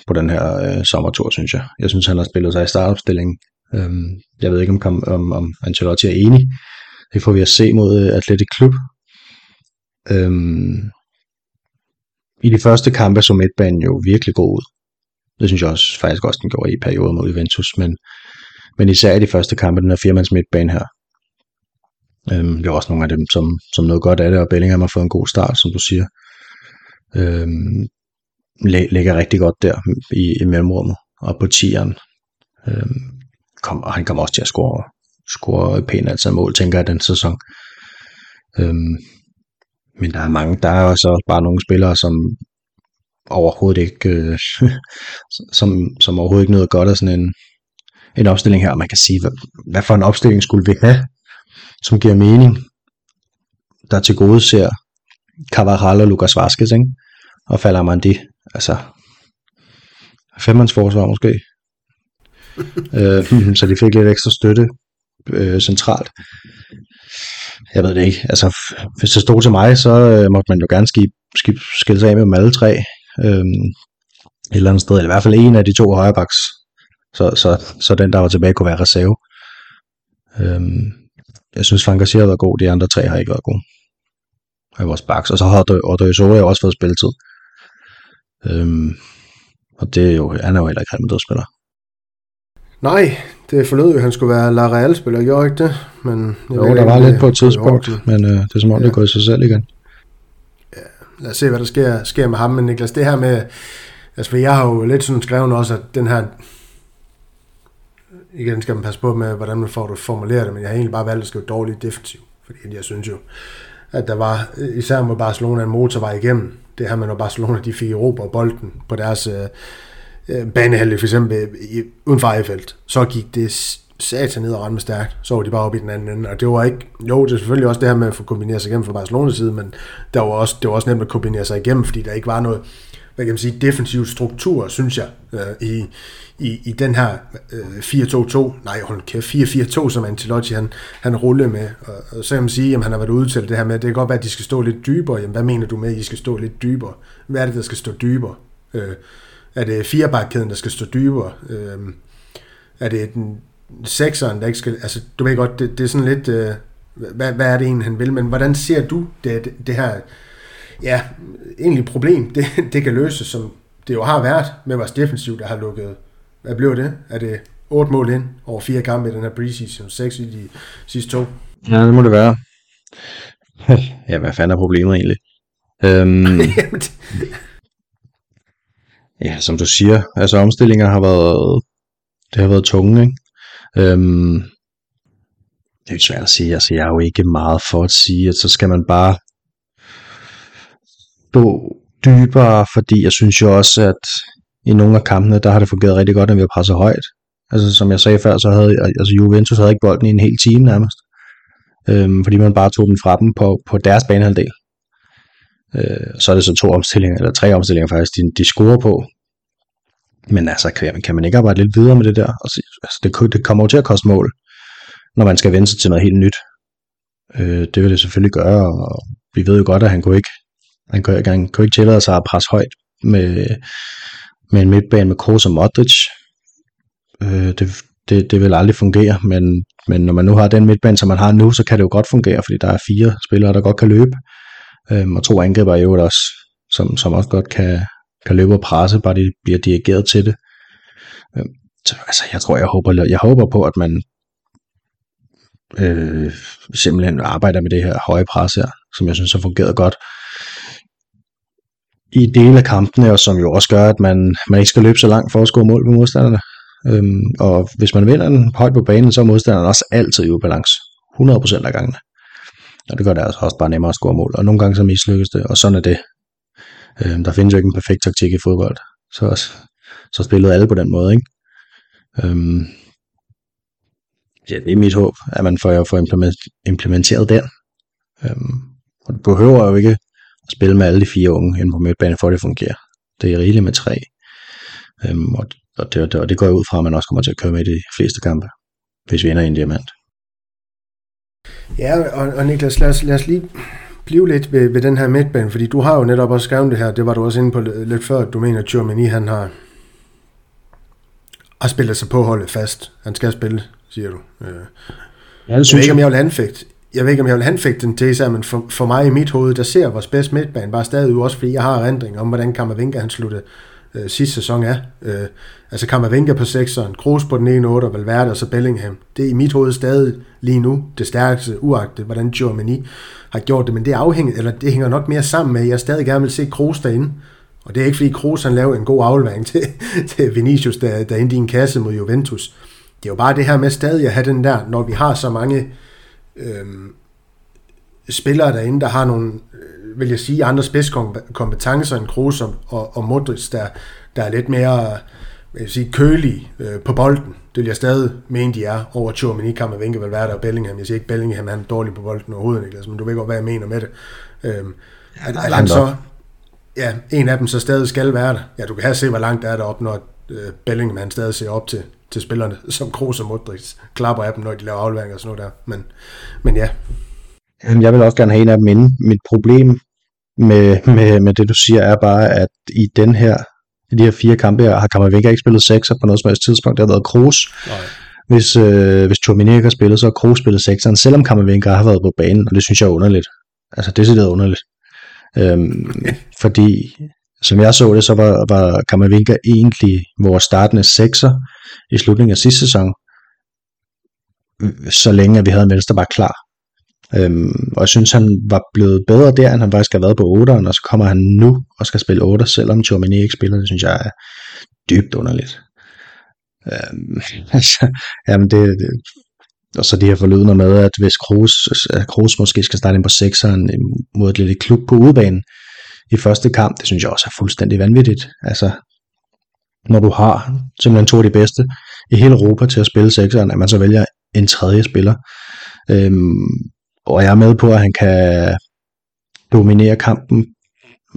på den her øh, sommertur, synes jeg. Jeg synes, han har spillet sig i startopstillingen. Øhm, jeg ved ikke, om, om, om, om Ancelotti er enig. Det får vi at se mod øh, Athletic Klub. Øhm, i de første kampe så midtbanen jo virkelig god ud. Det synes jeg også, faktisk også, den gjorde i perioder mod Juventus, men, men især i de første kampe, den her firmands midtbane her. Øhm, det var også nogle af dem, som, som noget godt af det, og Bellingham har fået en god start, som du siger. Øhm, læ- ligger rigtig godt der i, i mellemrummet og på tieren. Øhm, kom, og han kommer også til at score, score pænt altså mål, tænker jeg, den sæson. Øhm, men der er mange, der er også bare nogle spillere, som overhovedet ikke, øh, [LAUGHS] som, som overhovedet ikke noget godt af sådan en, en opstilling her. Og man kan sige, hvad, hvad for en opstilling skulle vi have, som giver mening, der til gode ser Cavaral og Lucas Vazquez, ikke? og falder man det, altså femmandsforsvar måske. [LAUGHS] øh, [LAUGHS] så de fik lidt ekstra støtte øh, centralt. Jeg ved det ikke. Altså, hvis det stod til mig, så øh, måtte man jo gerne skib, skib, skille sig af med dem alle tre. Øh, et eller andet sted, eller i hvert fald en af de to højrebaks, Så, så, så den, der var tilbage, kunne være reserve. Øh, jeg synes, Frank har været god. De andre tre har ikke været gode. Af vores backs. Og så har Odriozola jo også fået spilletid. Øhm, og det er jo, han er jo heller ikke Real Madrid-spiller. Nej, det forlød jo, at han skulle være La Real-spiller, gjorde ikke det? Men jeg Jo, der ikke, var om lidt på et tidspunkt, men øh, det er som om, ja. det er gået sig selv igen. lad os se, hvad der sker, sker med ham. Men Niklas, det her med, altså for jeg har jo lidt sådan skrevet også, at den her, igen skal man passe på med, hvordan man får det formuleret det, men jeg har egentlig bare valgt at skrive dårligt defensiv, fordi jeg synes jo, at der var, især med Barcelona, en motorvej igennem, det her med, når Barcelona de fik Europa bolden på deres øh, øh banehalde, for eksempel i, uden for Eiffeldt, så gik det satan ned og ramme stærkt, så var de bare op i den anden ende, og det var ikke, jo, det er selvfølgelig også det her med at få kombineret sig igennem fra Barcelonas side, men der var også, det var også nemt at kombinere sig igennem, fordi der ikke var noget, hvad kan man sige, defensiv struktur, synes jeg, øh, i, i, i den her øh, 4-2-2, nej, hold kæft, 4-4-2, som Ancelotti han, han rulle med, og, og så kan man sige, at han har været ude til det her med, at det kan godt være, at de skal stå lidt dybere, jamen hvad mener du med, at I skal stå lidt dybere? Hvad er det, der skal stå dybere? Øh, er det firebakkæden, der skal stå dybere? Øh, er det den sekseren, der ikke skal, altså du ved godt, det, det er sådan lidt, øh, hvad, hvad er det egentlig, han vil, men hvordan ser du det, det, det her, ja, egentlig problem, det, det kan løses, som det jo har været med vores defensiv, der har lukket, hvad blev det? Er det otte mål ind over fire kampe i den her preseason, seks i de sidste to? Ja, det må det være. [LAUGHS] ja, hvad fanden er problemet egentlig? Øhm, [LAUGHS] ja, som du siger, altså omstillinger har været, det har været tunge, ikke? Øhm, det er jo svært at sige, altså jeg er jo ikke meget for at sige, at så skal man bare gå dybere, fordi jeg synes jo også, at i nogle af kampene, der har det fungeret rigtig godt, når vi har presset højt. Altså som jeg sagde før, så havde altså Juventus havde ikke bolden i en hel time nærmest. Øhm, fordi man bare tog den fra dem på, på deres banehalvdel. Øh, så er det så to omstillinger, eller tre omstillinger faktisk, de, de scorer på. Men altså, kan, kan man ikke arbejde lidt videre med det der? Altså, altså det, det kommer jo til at koste mål, når man skal vende sig til noget helt nyt. Øh, det vil det selvfølgelig gøre, og vi ved jo godt, at han kunne ikke, han kunne, han kunne ikke tillade sig at presse højt med, med en midtbane med Kroos og Modric. Øh, det, det, det vil aldrig fungere, men, men når man nu har den midtbane, som man har nu, så kan det jo godt fungere, fordi der er fire spillere, der godt kan løbe, øh, og to angriber i øvrigt også, som, som også godt kan, kan løbe og presse, bare de bliver dirigeret til det. Øhm, så, altså, jeg tror, jeg håber, jeg håber på, at man øh, simpelthen arbejder med det her høje pres her, som jeg synes har fungeret godt i dele af kampene, og som jo også gør, at man, man ikke skal løbe så langt for at score mål på modstanderne. Øhm, og hvis man vinder den højt på banen, så er modstanderen også altid i ubalance. 100% af gangene. Og det gør det altså også bare nemmere at score mål. Og nogle gange så mislykkes det, og sådan er det. Øhm, der findes jo ikke en perfekt taktik i fodbold. Så, så spillede alle på den måde, ikke? Øhm, ja, det er mit håb, at man får, får implementeret den. Øhm, og det behøver jo ikke at spille med alle de fire unge inde på midtbanen, for at det fungerer. Det er rigeligt med tre. Øhm, og, og, det, og det går jeg ud fra, at man også kommer til at køre med i de fleste kampe, hvis vi ender i en diamant. Ja, og, og Niklas, lad os, lad os lige blive lidt ved, ved den her midtbane, fordi du har jo netop også skrevet det her, det var du også inde på lidt før, at du mener, at Germany, han har, har spillet sig på holdet fast. Han skal spille, siger du. Øh, ja, det synes jeg. Ved ikke, om jeg vil anfægte, jeg ved ikke, om jeg vil anfægte den til men for, for mig i mit hoved, der ser vores bedste midtbane bare stadig ud, også fordi jeg har erindring om, hvordan Kammervinka han sluttede øh, sidste sæson er. Øh, altså Kammervenka på 6'eren, Kroos på den ene 8, og Valverde og så Bellingham. Det er i mit hoved stadig lige nu det stærkeste, uagtet hvordan Germany har gjort det, men det afhænger, eller det hænger nok mere sammen med, at jeg stadig gerne vil se Kroos derinde. Og det er ikke fordi Kroos han lavede en god aflevering til, [LAUGHS] til Vinicius, der, der endte i en kasse mod Juventus. Det er jo bare det her med stadig at have den der, når vi har så mange øh, spillere derinde, der har nogle, øh, vil jeg sige, andre spidskompetencer end Kroos og, og, Modric, der, der er lidt mere vil jeg sige, kølige øh, på bolden. Det vil jeg stadig mene, de er over Tjurmini, Kammervinke, Valverde og Bellingham. Jeg siger ikke, Bellingham er dårlig på bolden overhovedet, Niklas, men du ved godt, hvad jeg mener med det. Øhm, at, at han så, ja, en af dem så stadig skal være der. Ja, du kan have se, hvor langt der er deroppe, når øh, Bellingham han stadig ser op til, til spillerne, [LAUGHS] som Kroos og Modric klapper af dem, når de laver afleveringer og sådan noget der. Men, men ja. Jeg vil også gerne have en af dem inde. Mit problem med, med, med det, du siger, er bare, at i den her, i de her fire kampe her, har Kammervenka ikke spillet sekser på noget som helst tidspunkt. Det har været Kroos. Hvis, øh, hvis Turmini ikke har spillet, så har Kroos spillet sekseren, selvom Kammervenka har været på banen, og det synes jeg er underligt. Altså, det er underligt. Øhm, fordi, som jeg så det, så var, var Kammervenka egentlig vores startende sekser i slutningen af sidste sæson, så længe at vi havde en venstre bare klar. Øhm, og jeg synes, han var blevet bedre der, end han faktisk har været på 8'eren, og så kommer han nu og skal spille 8, selvom Chomini ikke spiller. Det synes jeg er dybt underligt. Øhm, [LAUGHS] altså, jamen det, det, og så de her forlydende med, at hvis Kroos, at Kroos måske skal starte ind på 6'eren mod et lille klub på udebanen i første kamp, det synes jeg også er fuldstændig vanvittigt. Altså, når du har simpelthen to af de bedste i hele Europa til at spille 6'eren, at man så vælger en tredje spiller. Øhm, og jeg er med på, at han kan dominere kampen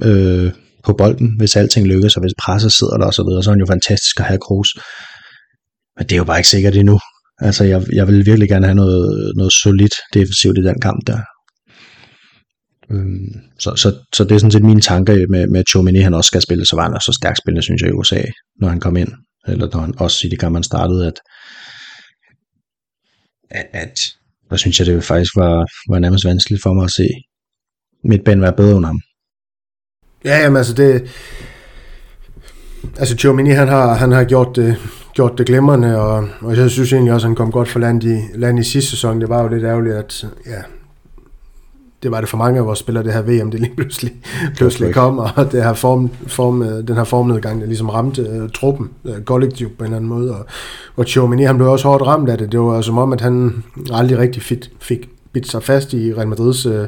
øh, på bolden, hvis alting lykkes, og hvis presset sidder der og så videre, så er han jo fantastisk at have Kroos. Men det er jo bare ikke sikkert endnu. Altså, jeg, jeg vil virkelig gerne have noget, noget solidt defensivt i den kamp der. Øhm, så, så, så det er sådan set mine tanker med, med Chomini, han også skal spille, så var han også så stærkt spillende, synes jeg, i USA, når han kom ind. Eller når han også i det gang, man startede, at, at, at der synes jeg, det faktisk var, var nærmest vanskeligt for mig at se midtbanen være bedre under ham. Ja, jamen altså det... Altså Chomini, han har, han har gjort det, gjort det glemrende, og, og jeg synes egentlig også, at han kom godt for land i, land i sidste sæson. Det var jo lidt ærgerligt, at ja, det var det for mange af vores spillere, det her VM, det lige pludselig, [LAUGHS] pludselig kom, og det her form, form, den her formnedgang, der ligesom ramte uh, truppen uh, kollektivt på en eller anden måde, og, og Chomini, han blev også hårdt ramt af det. Det var som om, at han aldrig rigtig fik, fik bidt sig fast i Real Madrids uh,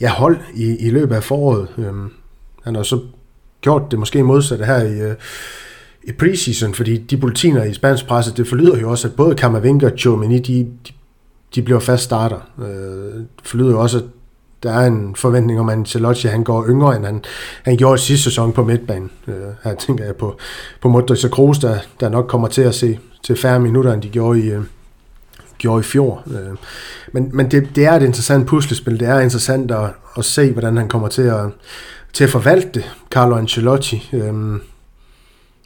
ja, hold i, i løbet af foråret. Um, han har så gjort det måske modsatte her i, uh, i preseason, fordi de bulletiner i spansk presse, det forlyder jo også, at både Camavinga og Chomini, de, de, de bliver fast starter. Uh, det forlyder jo også, at der er en forventning om, at Ancelotti han går yngre, end han, han gjorde sidste sæson på midtbanen. Øh, her tænker jeg på, på Modric og Kroos, der, der nok kommer til at se til færre minutter, end de gjorde i, øh, gjorde i fjor. Øh, men men det, det er et interessant puslespil. Det er interessant at, at se, hvordan han kommer til at, til at forvalte det, Carlo Ancelotti. Øh,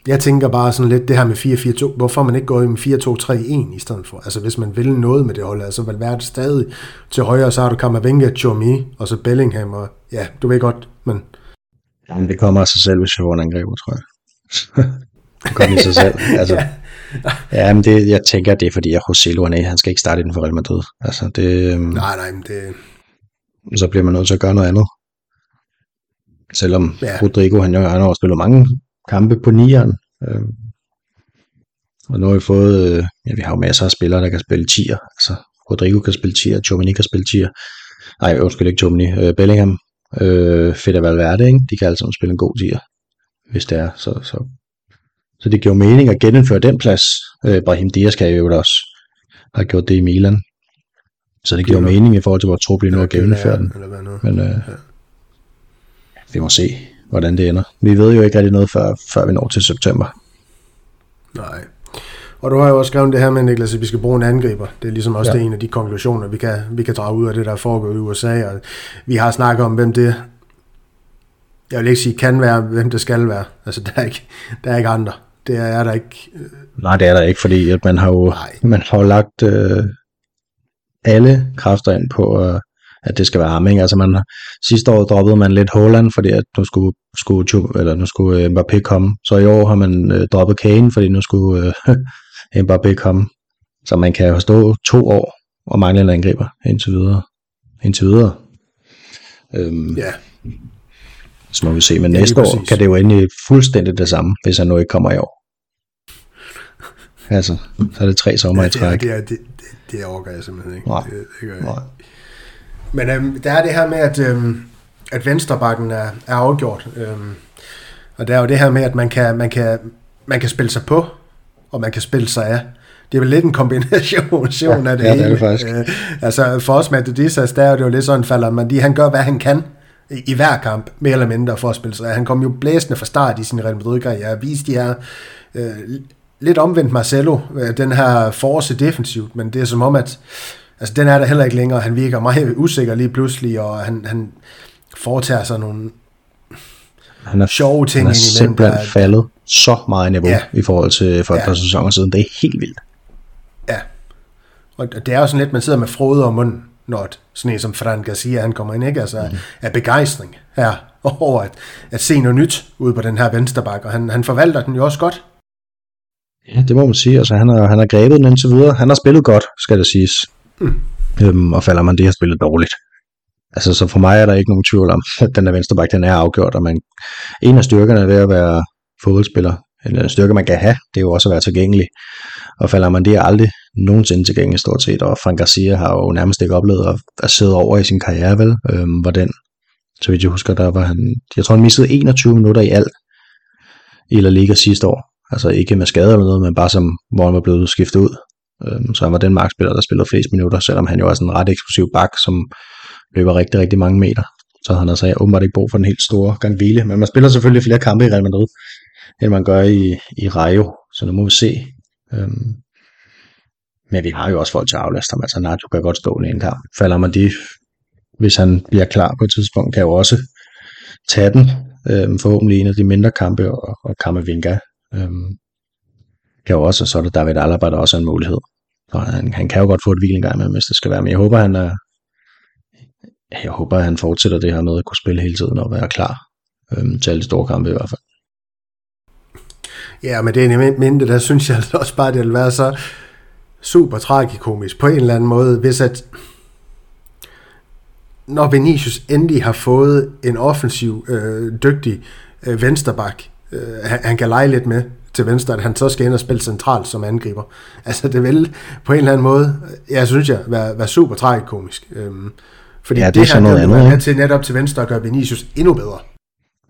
jeg tænker bare sådan lidt det her med 4-4-2. Hvorfor man ikke går i med 4-2-3-1 i stedet for? Altså hvis man vil noget med det hold, altså Valverde stadig til højre, så har du Kamavinga, Chomi, og så Bellingham, og ja, du ved godt, men... Jamen, det kommer af sig selv, hvis en angriber, tror jeg. [LAUGHS] det kommer i sig selv. Altså, [LAUGHS] ja, men det, jeg tænker, det er fordi, at José Luané, han skal ikke starte inden for Real Madrid. Altså, det, øhm, nej, nej, men det... Så bliver man nødt til at gøre noget andet. Selvom ja. Rodrigo, han, han har spillet mange kampe på nieren. Øh, og nu har vi fået, øh, ja, vi har jo masser af spillere, der kan spille tier. Altså, Rodrigo kan spille tier, Chomini kan spille tier. Nej, undskyld ikke Chomini. Øh, Bellingham, øh, Fede Valverde, ikke? de kan alle sammen spille en god tier, hvis det er. Så, så, så det giver mening at genindføre den plads. Øh, Brahim Diaz kan jo også have gjort det i Milan. Så det giver mening i forhold til, hvor trup lige nu at genindføre den. Men øh, vi må se hvordan det ender. Vi ved jo ikke rigtig noget, før, før vi når til september. Nej. Og du har jo også skrevet det her med, Niklas, at vi skal bruge en angriber. Det er ligesom også ja. det en af de konklusioner, vi kan, vi kan drage ud af det, der foregår i USA. Og vi har snakket om, hvem det, jeg vil ikke sige kan være, hvem det skal være. Altså, der er ikke, der er ikke andre. Det er der ikke. Nej, det er der ikke, fordi at man har jo, man har jo lagt øh, alle kræfter ind på at at det skal være ham. Ikke? Altså man, sidste år droppede man lidt Holland, fordi at nu skulle, skulle, eller nu skulle øh, Mbappé komme. Så i år har man øh, droppet Kane, fordi nu skulle øh, [LAUGHS] Mbappé komme. Så man kan jo stå to år og mangle en angriber indtil videre. Indtil videre. Øhm, ja. Så må vi se, men ja, næste år kan det jo ende fuldstændig det samme, hvis han nu ikke kommer i år. Altså, så er det tre sommer ja, i træk. Det, er, det, det, det overgår jeg simpelthen ikke. Nej. Det, det gør jeg. Nej. Men øhm, der er det her med, at, øhm, at venstrebakken er, er afgjort. Øhm, og der er jo det her med, at man kan, man, kan, man kan spille sig på, og man kan spille sig af. Det er vel lidt en kombination [LAUGHS] ja, af det ja, hele. Det er det faktisk. Øh, altså for os med Dissas, der er det jo lidt sådan, falder man han gør, hvad han kan i, i hver kamp, mere eller mindre for at spille sig. Han kom jo blæsende fra start i sin Real Madrid-karriere, viste de her øh, lidt omvendt Marcelo, øh, den her force defensivt, men det er som om, at altså den er der heller ikke længere. Han virker meget usikker lige pludselig, og han, han foretager sig nogle han er, sjove ting han er simpelthen der, faldet så meget niveau ja, i forhold til for et ja. par sæsoner siden. Det er helt vildt. Ja. Og det er jo sådan lidt, man sidder med frode om munden, når sådan en som Fran Garcia, han kommer ind, ikke? Altså, mm. af begejstring her [LAUGHS] over at, at se noget nyt ude på den her vensterbak, og han, han forvalter den jo også godt. Ja, det må man sige. Altså, han har, han har grebet den indtil videre. Han har spillet godt, skal det siges. Mm. Øhm, og falder man det har spillet dårligt. Altså, så for mig er der ikke nogen tvivl om, at den der venstreback, den er afgjort, og man, en af styrkerne ved at være fodboldspiller, eller en styrke, man kan have, det er jo også at være tilgængelig. Og falder man det er aldrig nogensinde tilgængelig stort set, og Frank Garcia har jo nærmest ikke oplevet at, at sidde over i sin karriere, vel? Øhm, hvor den, så vidt jeg husker, der var han, jeg tror han missede 21 minutter i alt i La Liga sidste år. Altså ikke med skade eller noget, men bare som, hvor han var blevet skiftet ud. Øhm, så han var den markspiller, der spillede flest minutter, selvom han jo er sådan en ret eksplosiv bak, som løber rigtig, rigtig mange meter. Så han altså åbenbart ikke brug for den helt store gang hvile. Men man spiller selvfølgelig flere kampe i Real Madrid, end man gør i, i Rayo. Så nu må vi se. Øhm, men vi har jo også folk til at aflaste ham. Altså Nacho kan godt stå i en kamp. Falder man de, hvis han bliver klar på et tidspunkt, kan jo også tage den. Øhm, forhåbentlig en af de mindre kampe, og, og Kamavinga øhm, kan jo også, og så er der David Alaba, der også er en mulighed. Og han, han kan jo godt få et hvil en gang med, hvis det skal være. Men jeg håber, han er, jeg håber, han fortsætter det her med at kunne spille hele tiden og være klar øhm, til alle de store kampe i hvert fald. Ja, men det er en der synes jeg også bare, det vil være så super tragikomisk på en eller anden måde, hvis at når Vinicius endelig har fået en offensiv, øh, dygtig øh, vensterbak, øh, han, han kan lege lidt med til venstre, at han så skal ind og spille centralt som angriber. Altså det vil på en eller anden måde, jeg synes jeg, være, være super tragikomisk. Øhm, fordi ja, det, det er her, sådan noget andet, er til netop til venstre at gøre Vinicius endnu bedre.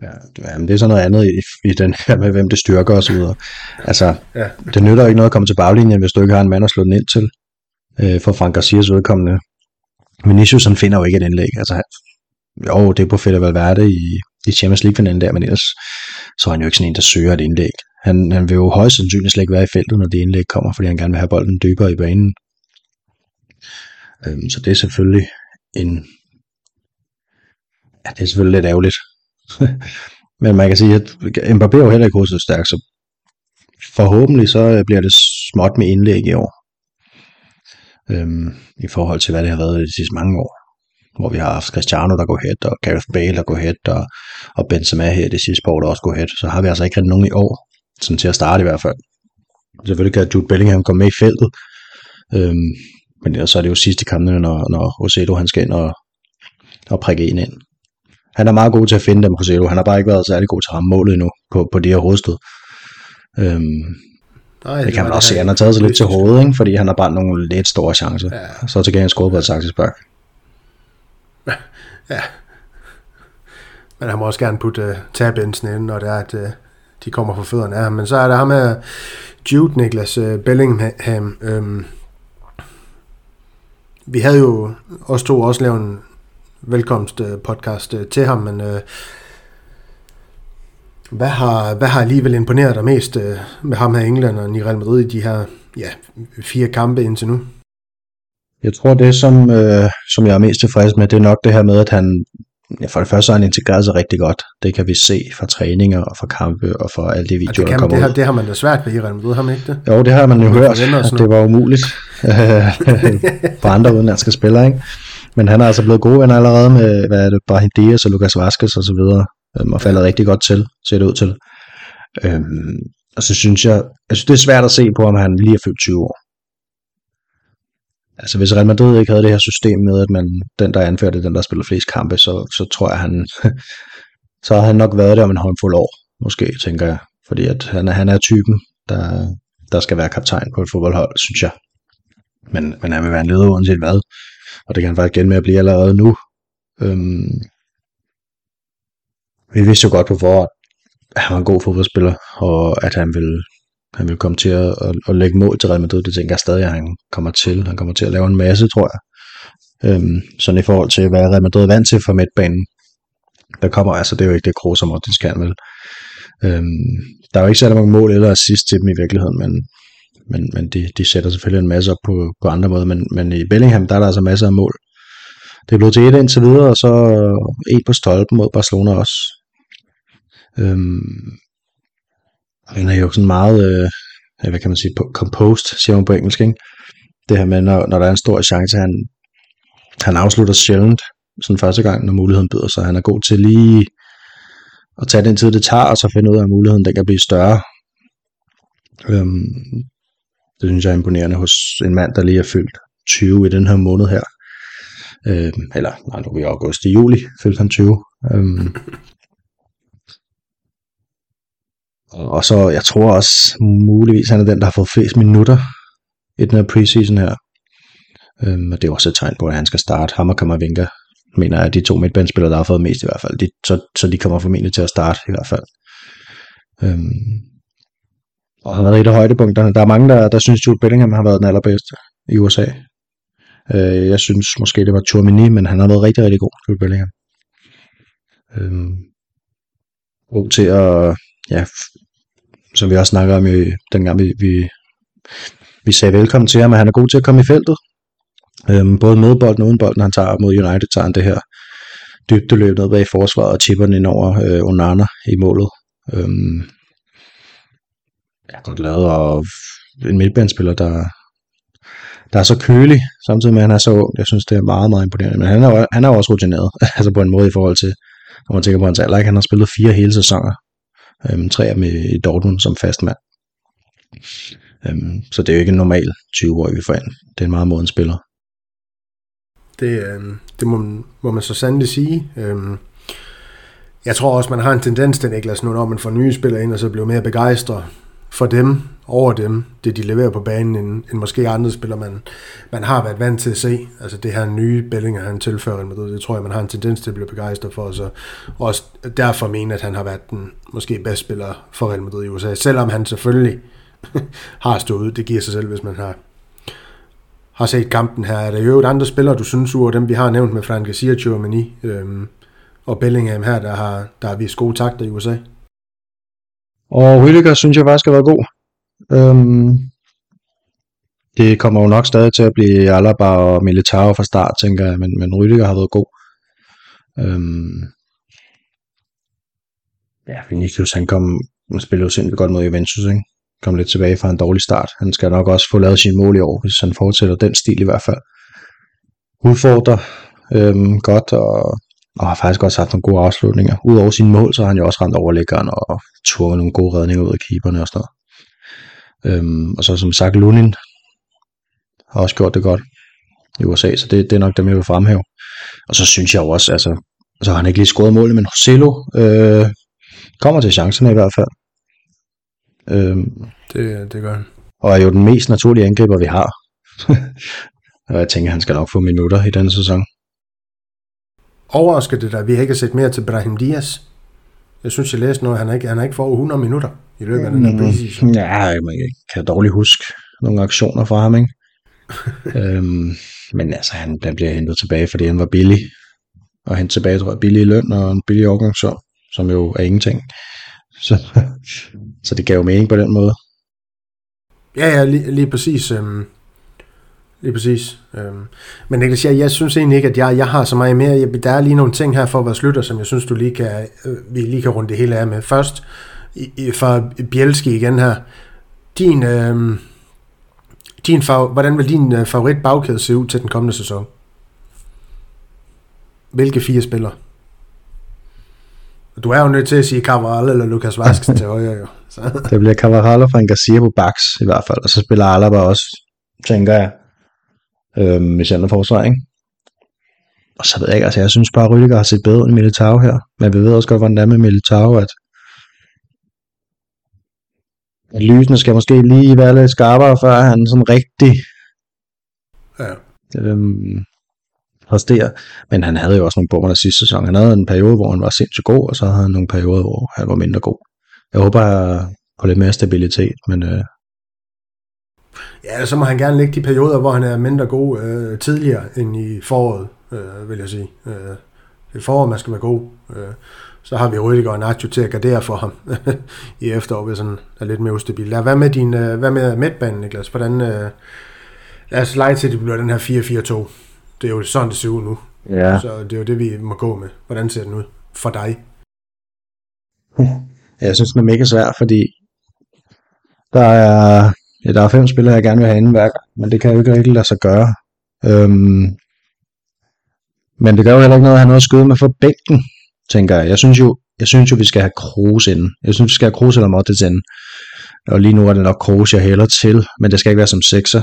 Ja, det er sådan noget andet i, i den her med, hvem det styrker og så videre. Altså, ja. det nytter ikke noget at komme til baglinjen, hvis du ikke har en mand at slå den ind til. Øh, for Frank Garcias vedkommende. Vinicius han finder jo ikke et indlæg. Altså, jo, det er på Fede Valverde i, i Champions League-finalen der, men ellers så er han jo ikke sådan en, der søger et indlæg. Han, han vil jo højst sandsynligt slet ikke være i feltet, når det indlæg kommer, fordi han gerne vil have bolden dybere i banen. Øhm, så det er selvfølgelig en... Ja, det er selvfølgelig lidt ærgerligt. [LAUGHS] Men man kan sige, at Mbappé er jo heller ikke hovedet stærk, så forhåbentlig så øh, bliver det småt med indlæg i år. Øhm, I forhold til, hvad det har været de sidste mange år. Hvor vi har haft Cristiano, der går head, og Gareth Bale, der går head, og, og Benzema her det sidste år, der også går head. Så har vi altså ikke rigtig nogen i år, sådan til at starte i hvert fald. Selvfølgelig kan Jude Bellingham komme med i feltet, øhm, men så er det jo sidste kampene, når, når Roseto han skal ind og, og prikke en ind. Han er meget god til at finde dem, Roseto. Han har bare ikke været særlig god til at ramme målet endnu på, på det her hovedstød. Øhm, Nej, det kan man også se. Han har taget sig lidt til hovedet, ikke? fordi han har bare nogle lidt store chancer. Ja. Så til gengæld skåret på et saksespark. Ja. [LAUGHS] ja. Men han må også gerne putte uh, tabinsen ind, når det er, at uh, de kommer på fødderne af ham. Men så er der ham her, Jude Niklas øh, Bellingham. Øhm, vi havde jo også to også lavet en velkomst podcast øh, til ham, men øh, hvad har, hvad har alligevel imponeret dig mest øh, med ham her i England og i Real Madrid i de her ja, fire kampe indtil nu? Jeg tror, det som, øh, som jeg er mest tilfreds med, det er nok det her med, at han Ja, for det første har han integreret sig rigtig godt. Det kan vi se fra træninger og fra kampe og fra alle de videoer, det kan, der kommer det har, det har man da svært ved i Real Madrid, har man ikke det? Jo, det har man jo hørt, at det var umuligt [LAUGHS] for andre udenlandske spillere. Ikke? Men han er altså blevet god venner allerede med, hvad er det, Brahim Diaz og Lucas Vazquez og så videre, øhm, og faldet rigtig godt til, ser det ud til. Øhm, og så synes jeg, synes, det er svært at se på, om han lige er fyldt 20 år. Altså hvis Real Madrid ikke havde det her system med, at man, den der anførte, den der spiller flest kampe, så, så tror jeg, han, [LAUGHS] så har han nok været der om en håndfuld år, måske, tænker jeg. Fordi at han, han er typen, der, der skal være kaptajn på et fodboldhold, synes jeg. Men, men han vil være en leder uanset hvad. Og det kan han faktisk igen med at blive allerede nu. Øhm, vi vidste jo godt på forhånd, at han var en god fodboldspiller, og at han ville han vil komme til at, at, at lægge mål til Real Madrid. Det tænker jeg stadig, at han kommer til. Han kommer til at lave en masse, tror jeg. Øhm, sådan i forhold til, hvad Real Madrid er vant til for midtbanen. Der kommer, altså det er jo ikke det Kroos og Modric kan vel. Øhm, der er jo ikke særlig mange mål eller assist til dem i virkeligheden, men, men, men de, de sætter selvfølgelig en masse op på, på andre måder. Men, men i Bellingham, der er der altså masser af mål. Det er blevet til et indtil videre, og så øh, et på stolpen mod Barcelona også. Øhm, han er jo sådan meget, øh, øh hvad kan man sige, composed, siger hun på engelsk, ikke? Det her med, når, når der er en stor chance, han, han afslutter sjældent, sådan første gang, når muligheden byder sig. Han er god til lige at tage den tid, det tager, og så finde ud af, at muligheden den kan blive større. Øhm, det synes jeg er imponerende hos en mand, der lige er fyldt 20 i den her måned her. Øhm, eller, nej, nu er vi i august. I juli fyldte han 20. Øhm, og så, jeg tror også, muligvis han er den, der har fået flest minutter i den her preseason her. Øhm, og det er også et tegn på, at han skal starte. Ham og Kammervinka mener jeg, at de to midtbanespillere, der har fået mest i hvert fald. De, så, så de kommer formentlig til at starte i hvert fald. Øhm, og han har været et af højdepunkterne. Der er mange, der, der synes, Jude Bellingham har været den allerbedste i USA. Øh, jeg synes måske, det var Tourmini, men han har været rigtig, rigtig god, Jude Bellingham. Øhm, god til at, ja, som vi også snakker om i, dengang vi, vi, vi sagde velkommen til ham, at han er god til at komme i feltet. Øhm, både med bolden og uden bolden, han tager mod United, tager han det her dybdeløb ned bag forsvaret og chipper den ind over øh, Onana i målet. Øhm, er godt lavet, og en midtbanespiller, der, der er så kølig, samtidig med, at han er så ung. Jeg synes, det er meget, meget imponerende. Men han er, han er også rutineret, [LAUGHS] altså på en måde i forhold til, når man tænker på hans alder. Ikke? Han har spillet fire hele sæsoner. Øhm, træer med Dortmund som fast mand. Øhm, så det er jo ikke en normal 20-årig, vi får ind. Det er en meget moden spiller. Det, øh, det må, må man så sandelig sige. Øhm, jeg tror også, man har en tendens til, Niklas, nu når man får nye spillere ind, og så bliver mere begejstret for dem, over dem, det de leverer på banen, end, end måske andre spillere, man, man har været vant til at se. Altså det her nye Bellinger, han tilfører med det tror jeg, man har en tendens til at blive begejstret for, og så også derfor mener, at han har været den måske bedste spiller for Real Madrid i USA, selvom han selvfølgelig [LAUGHS] har stået, det giver sig selv, hvis man har har set kampen her. Er der jo andre spillere, du synes, ur dem, vi har nævnt med Frank Garcia, Germany øhm, og Bellingham her, der har, der har vist gode takter i USA? Og Rüdiger synes jeg faktisk har været god. Øhm, det kommer jo nok stadig til at blive Alaba og Militao fra start, tænker jeg, men, men Rydiger har været god. Øhm, ja, Vinicius, han kom, han spillede jo sindssygt godt mod Juventus, ikke? Kom lidt tilbage fra en dårlig start. Han skal nok også få lavet sin mål i år, hvis han fortsætter den stil i hvert fald. Udfordrer øhm, godt, og og har faktisk også haft nogle gode afslutninger. Udover sine mål, så har han jo også rendt overlæggeren og tvunget nogle gode redninger ud af keeperne og sådan noget. Øhm, og så som sagt, Lunin har også gjort det godt i USA, så det, det er nok dem, jeg vil fremhæve. Og så synes jeg jo også, altså, så har han ikke lige scoret målet, men Rossello øh, kommer til chancerne i hvert fald. Øhm, det, det gør han. Og er jo den mest naturlige angriber, vi har. [LAUGHS] og jeg tænker, han skal nok få minutter i denne sæson. Overrasker det dig, vi har ikke set mere til Brahim Diaz? Jeg synes, jeg læste noget, han har ikke, han har ikke fået 100 minutter i løbet af den her preseason. Ja, man kan dårligt huske nogle aktioner fra ham, ikke? [LAUGHS] øhm, men altså, han bliver hentet tilbage, fordi han var billig. Og han tilbage, tror jeg, billig løn og en billig overgangssum, som jo er ingenting. [LAUGHS] Så, så det gav jo mening på den måde. Ja, ja, lige, lige præcis. Øhm, Lige præcis. Øhm. Men Niklas, jeg, jeg synes egentlig ikke, at jeg, jeg har så meget mere. Jeg, der er lige nogle ting her for at være slutter, som jeg synes, du lige kan, øh, vi lige kan runde det hele af med. Først, i, i, fra Bielski igen her. Din, øh, din fav, hvordan vil din øh, favorit bagkæde se ud til den kommende sæson? Hvilke fire spillere? Du er jo nødt til at sige Cavaral eller Lucas Vazquez til højre, jo. Så. [LAUGHS] Det bliver Cavaral og Frank Garcia på baks i hvert fald, og så spiller Alaba også, tænker jeg øh, i centerforsvar, ikke? Og så ved jeg ikke, altså jeg synes bare, at Rüdiger har set bedre end Militao her. Men vi ved også godt, hvordan det er med Militao, at, at lysene skal måske lige være lidt skarpere, før han sådan rigtig ja. øhm, præsterer. Men han havde jo også nogle bomber sidste sæson. Han havde en periode, hvor han var sindssygt god, og så havde han nogle perioder, hvor han var mindre god. Jeg håber på lidt mere stabilitet, men øh, Ja, så må han gerne lægge de perioder, hvor han er mindre god øh, tidligere end i foråret, øh, vil jeg sige. Øh, det er foråret, man skal være god. Øh, så har vi Rüdiger og Nacho til at gardere for ham [LAUGHS] i efteråret, hvis han er lidt mere ustabil. Hvad med, din, øh, hvad med midtbanen, Niklas? Hvordan, øh, lad os lege til, at det bliver den her 4-4-2. Det er jo sådan, det ser ud nu. Ja. Så det er jo det, vi må gå med. Hvordan ser den ud for dig? Jeg synes, den er mega svær, fordi der er Ja, der er fem spillere, jeg gerne vil have inden hver gang, men det kan jo ikke rigtig lade sig gøre. Øhm, men det gør jo heller ikke noget at have noget at skyde med for bænken, tænker jeg. Jeg synes jo, jeg synes jo vi skal have Kroos inden. Jeg synes, vi skal have Kroos eller Modric inden. Og lige nu er det nok Kroos, jeg hælder til, men det skal ikke være som sekser.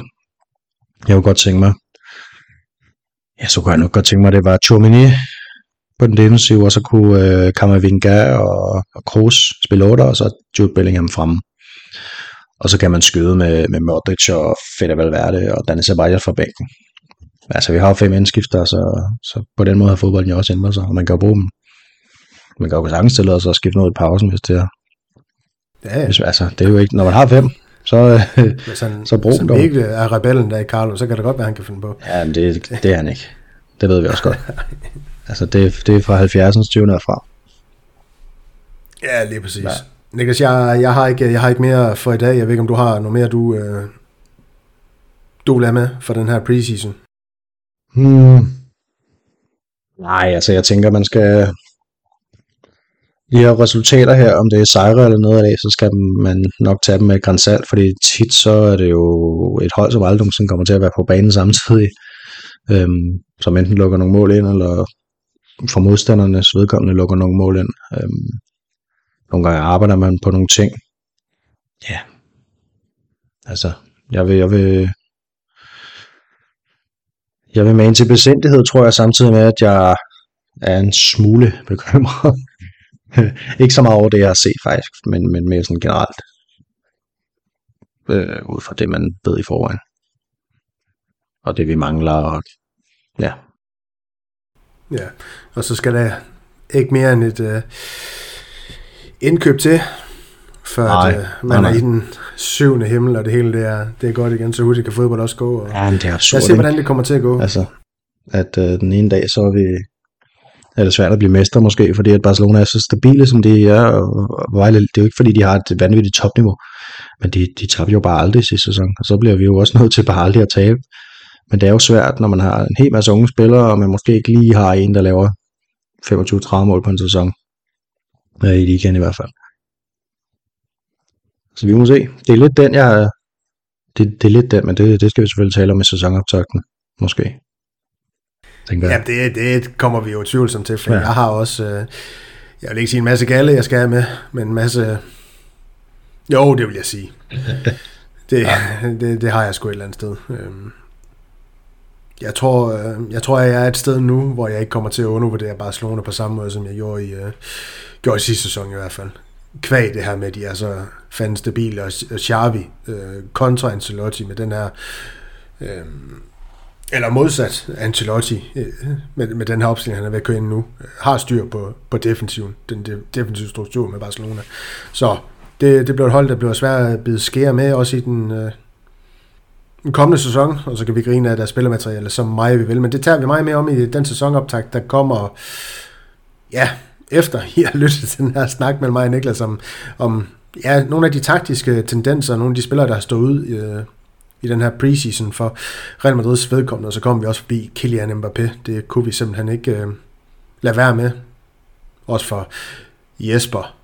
Jeg kunne godt tænke mig. Ja, så kunne jeg nok godt tænke mig, at det var Chomini på den defensive, og så kunne øh, Kamavinga og, og Kroos spille 8, og så Jude Bellingham fremme. Og så kan man skyde med, med Modric og Fede Valverde og Dani Ceballos fra bænken. Altså, vi har jo fem indskifter, så, så på den måde har fodbolden jo også ændret sig, og man kan jo bruge dem. Man kan jo sagtens stille os og skifte noget i pausen, hvis det er. Ja. Hvis, altså, det er jo ikke, når man har fem, så, Hvis [LAUGHS] han, så brug hvis dem han dog. ikke er rebellen der i Carlo, så kan det godt være, han kan finde på. Ja, men det, det er han ikke. Det ved vi også godt. [LAUGHS] Altså, det, det er fra 70'ens 20 fra. Ja, lige præcis. Ja. Ja. Niklas, jeg, jeg, har ikke, jeg har ikke mere for i dag. Jeg ved ikke, om du har noget mere, du, øh, du vil med for den her preseason. Hmm. Nej, altså jeg tænker, man skal... De her resultater her, om det er sejre eller noget af det, så skal man nok tage dem med grænsalt, fordi tit så er det jo et hold, som aldrig nogensinde kommer til at være på banen samtidig, øhm, som enten lukker nogle mål ind, eller for modstandernes vedkommende lukker nogle mål ind. Øhm, nogle gange arbejder man på nogle ting. Ja. Altså, jeg vil, jeg vil, jeg vil mane til besindighed, tror jeg, samtidig med, at jeg er en smule [LAUGHS] bekymret. ikke så meget over det, jeg har set faktisk, men, men mere sådan generelt. Øh, ud fra det, man ved i forvejen. Og det, vi mangler. Og, ja. Ja, og så skal der ikke mere end et øh, indkøb til, før Nej, at, øh, man nej, er i den syvende himmel, og det hele det er, det er godt igen, så hurtigt kan fodbold også gå. Og ja, men det er lad absurd, os se, hvordan det kommer til at gå. Altså, at øh, den ene dag, så er vi er det svært at blive mester måske, fordi at Barcelona er så stabile, som de er, og, og Vejle, det er jo ikke fordi, de har et vanvittigt topniveau, men de, de tabte jo bare aldrig sidste sæson, og så bliver vi jo også [LAUGHS] nødt til bare aldrig at tabe. Men det er jo svært, når man har en hel masse unge spillere, og man måske ikke lige har en, der laver 25-30 mål på en sæson. Ja, I ligaen i hvert fald. Så vi må se. Det er lidt den, jeg... Det, det er lidt den, men det, det skal vi selvfølgelig tale om i sæsonoptagten. Måske. Tænker Ja, jeg. det, det kommer vi jo tvivlsomt til, for ja. Ja. jeg har også, øh, jeg vil ikke sige en masse galle, jeg skal have med, men en masse, jo, det vil jeg sige. [LAUGHS] Det, ja. det, det har jeg sgu et eller andet sted. Øhm, Jeg tror, øh, jeg tror, jeg er et sted nu, hvor jeg ikke kommer til at undervurdere Barcelona på samme måde, som jeg gjorde i, øh, gjorde i sidste sæson i hvert fald. Kvæg det her med, at de er så fandt stabile, og og Xavi øh, kontra Ancelotti med den her, øh, eller modsat Ancelotti øh, med, med den her opstilling, han er ved at køre ind nu, øh, har styr på, på defensiven, den de, defensive struktur med Barcelona. Så det, det bliver et hold, der bliver svært at bide skære med, også i den, øh, den kommende sæson, og så kan vi grine af deres spillermateriale som meget vi vil, men det tager vi meget mere om i den sæsonoptakt, der kommer, ja, efter [LAUGHS] I har lyttet til den her snak mellem mig og Niklas om, om ja, nogle af de taktiske tendenser, nogle af de spillere, der har stået ud øh, i den her preseason for Real Madrids vedkommende, og så kom vi også forbi Kylian Mbappé. Det kunne vi simpelthen ikke øh, lade være med. Også for Jesper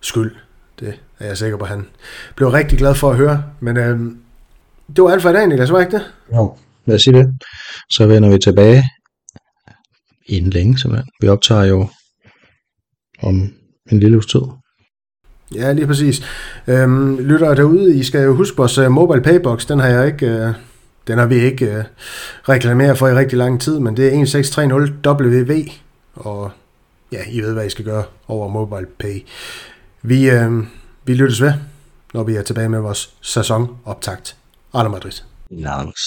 skyld. Det er jeg sikker på, han blev rigtig glad for at høre. Men øh, det var alt for i dag, Niklas, var ikke det? Jo, lad os sige det. Så vender vi tilbage inden længe, simpelthen. Vi optager jo om en lille uges tid. Ja, lige præcis. Øhm, lytter derude, I skal jo huske vores uh, mobile paybox, den har jeg ikke, uh, den har vi ikke uh, reklameret for i rigtig lang tid, men det er 1630WV, og ja, I ved, hvad I skal gøre over mobile pay. Vi, uh, vi lyttes ved, når vi er tilbage med vores sæsonoptakt. Real Madrid. Langs.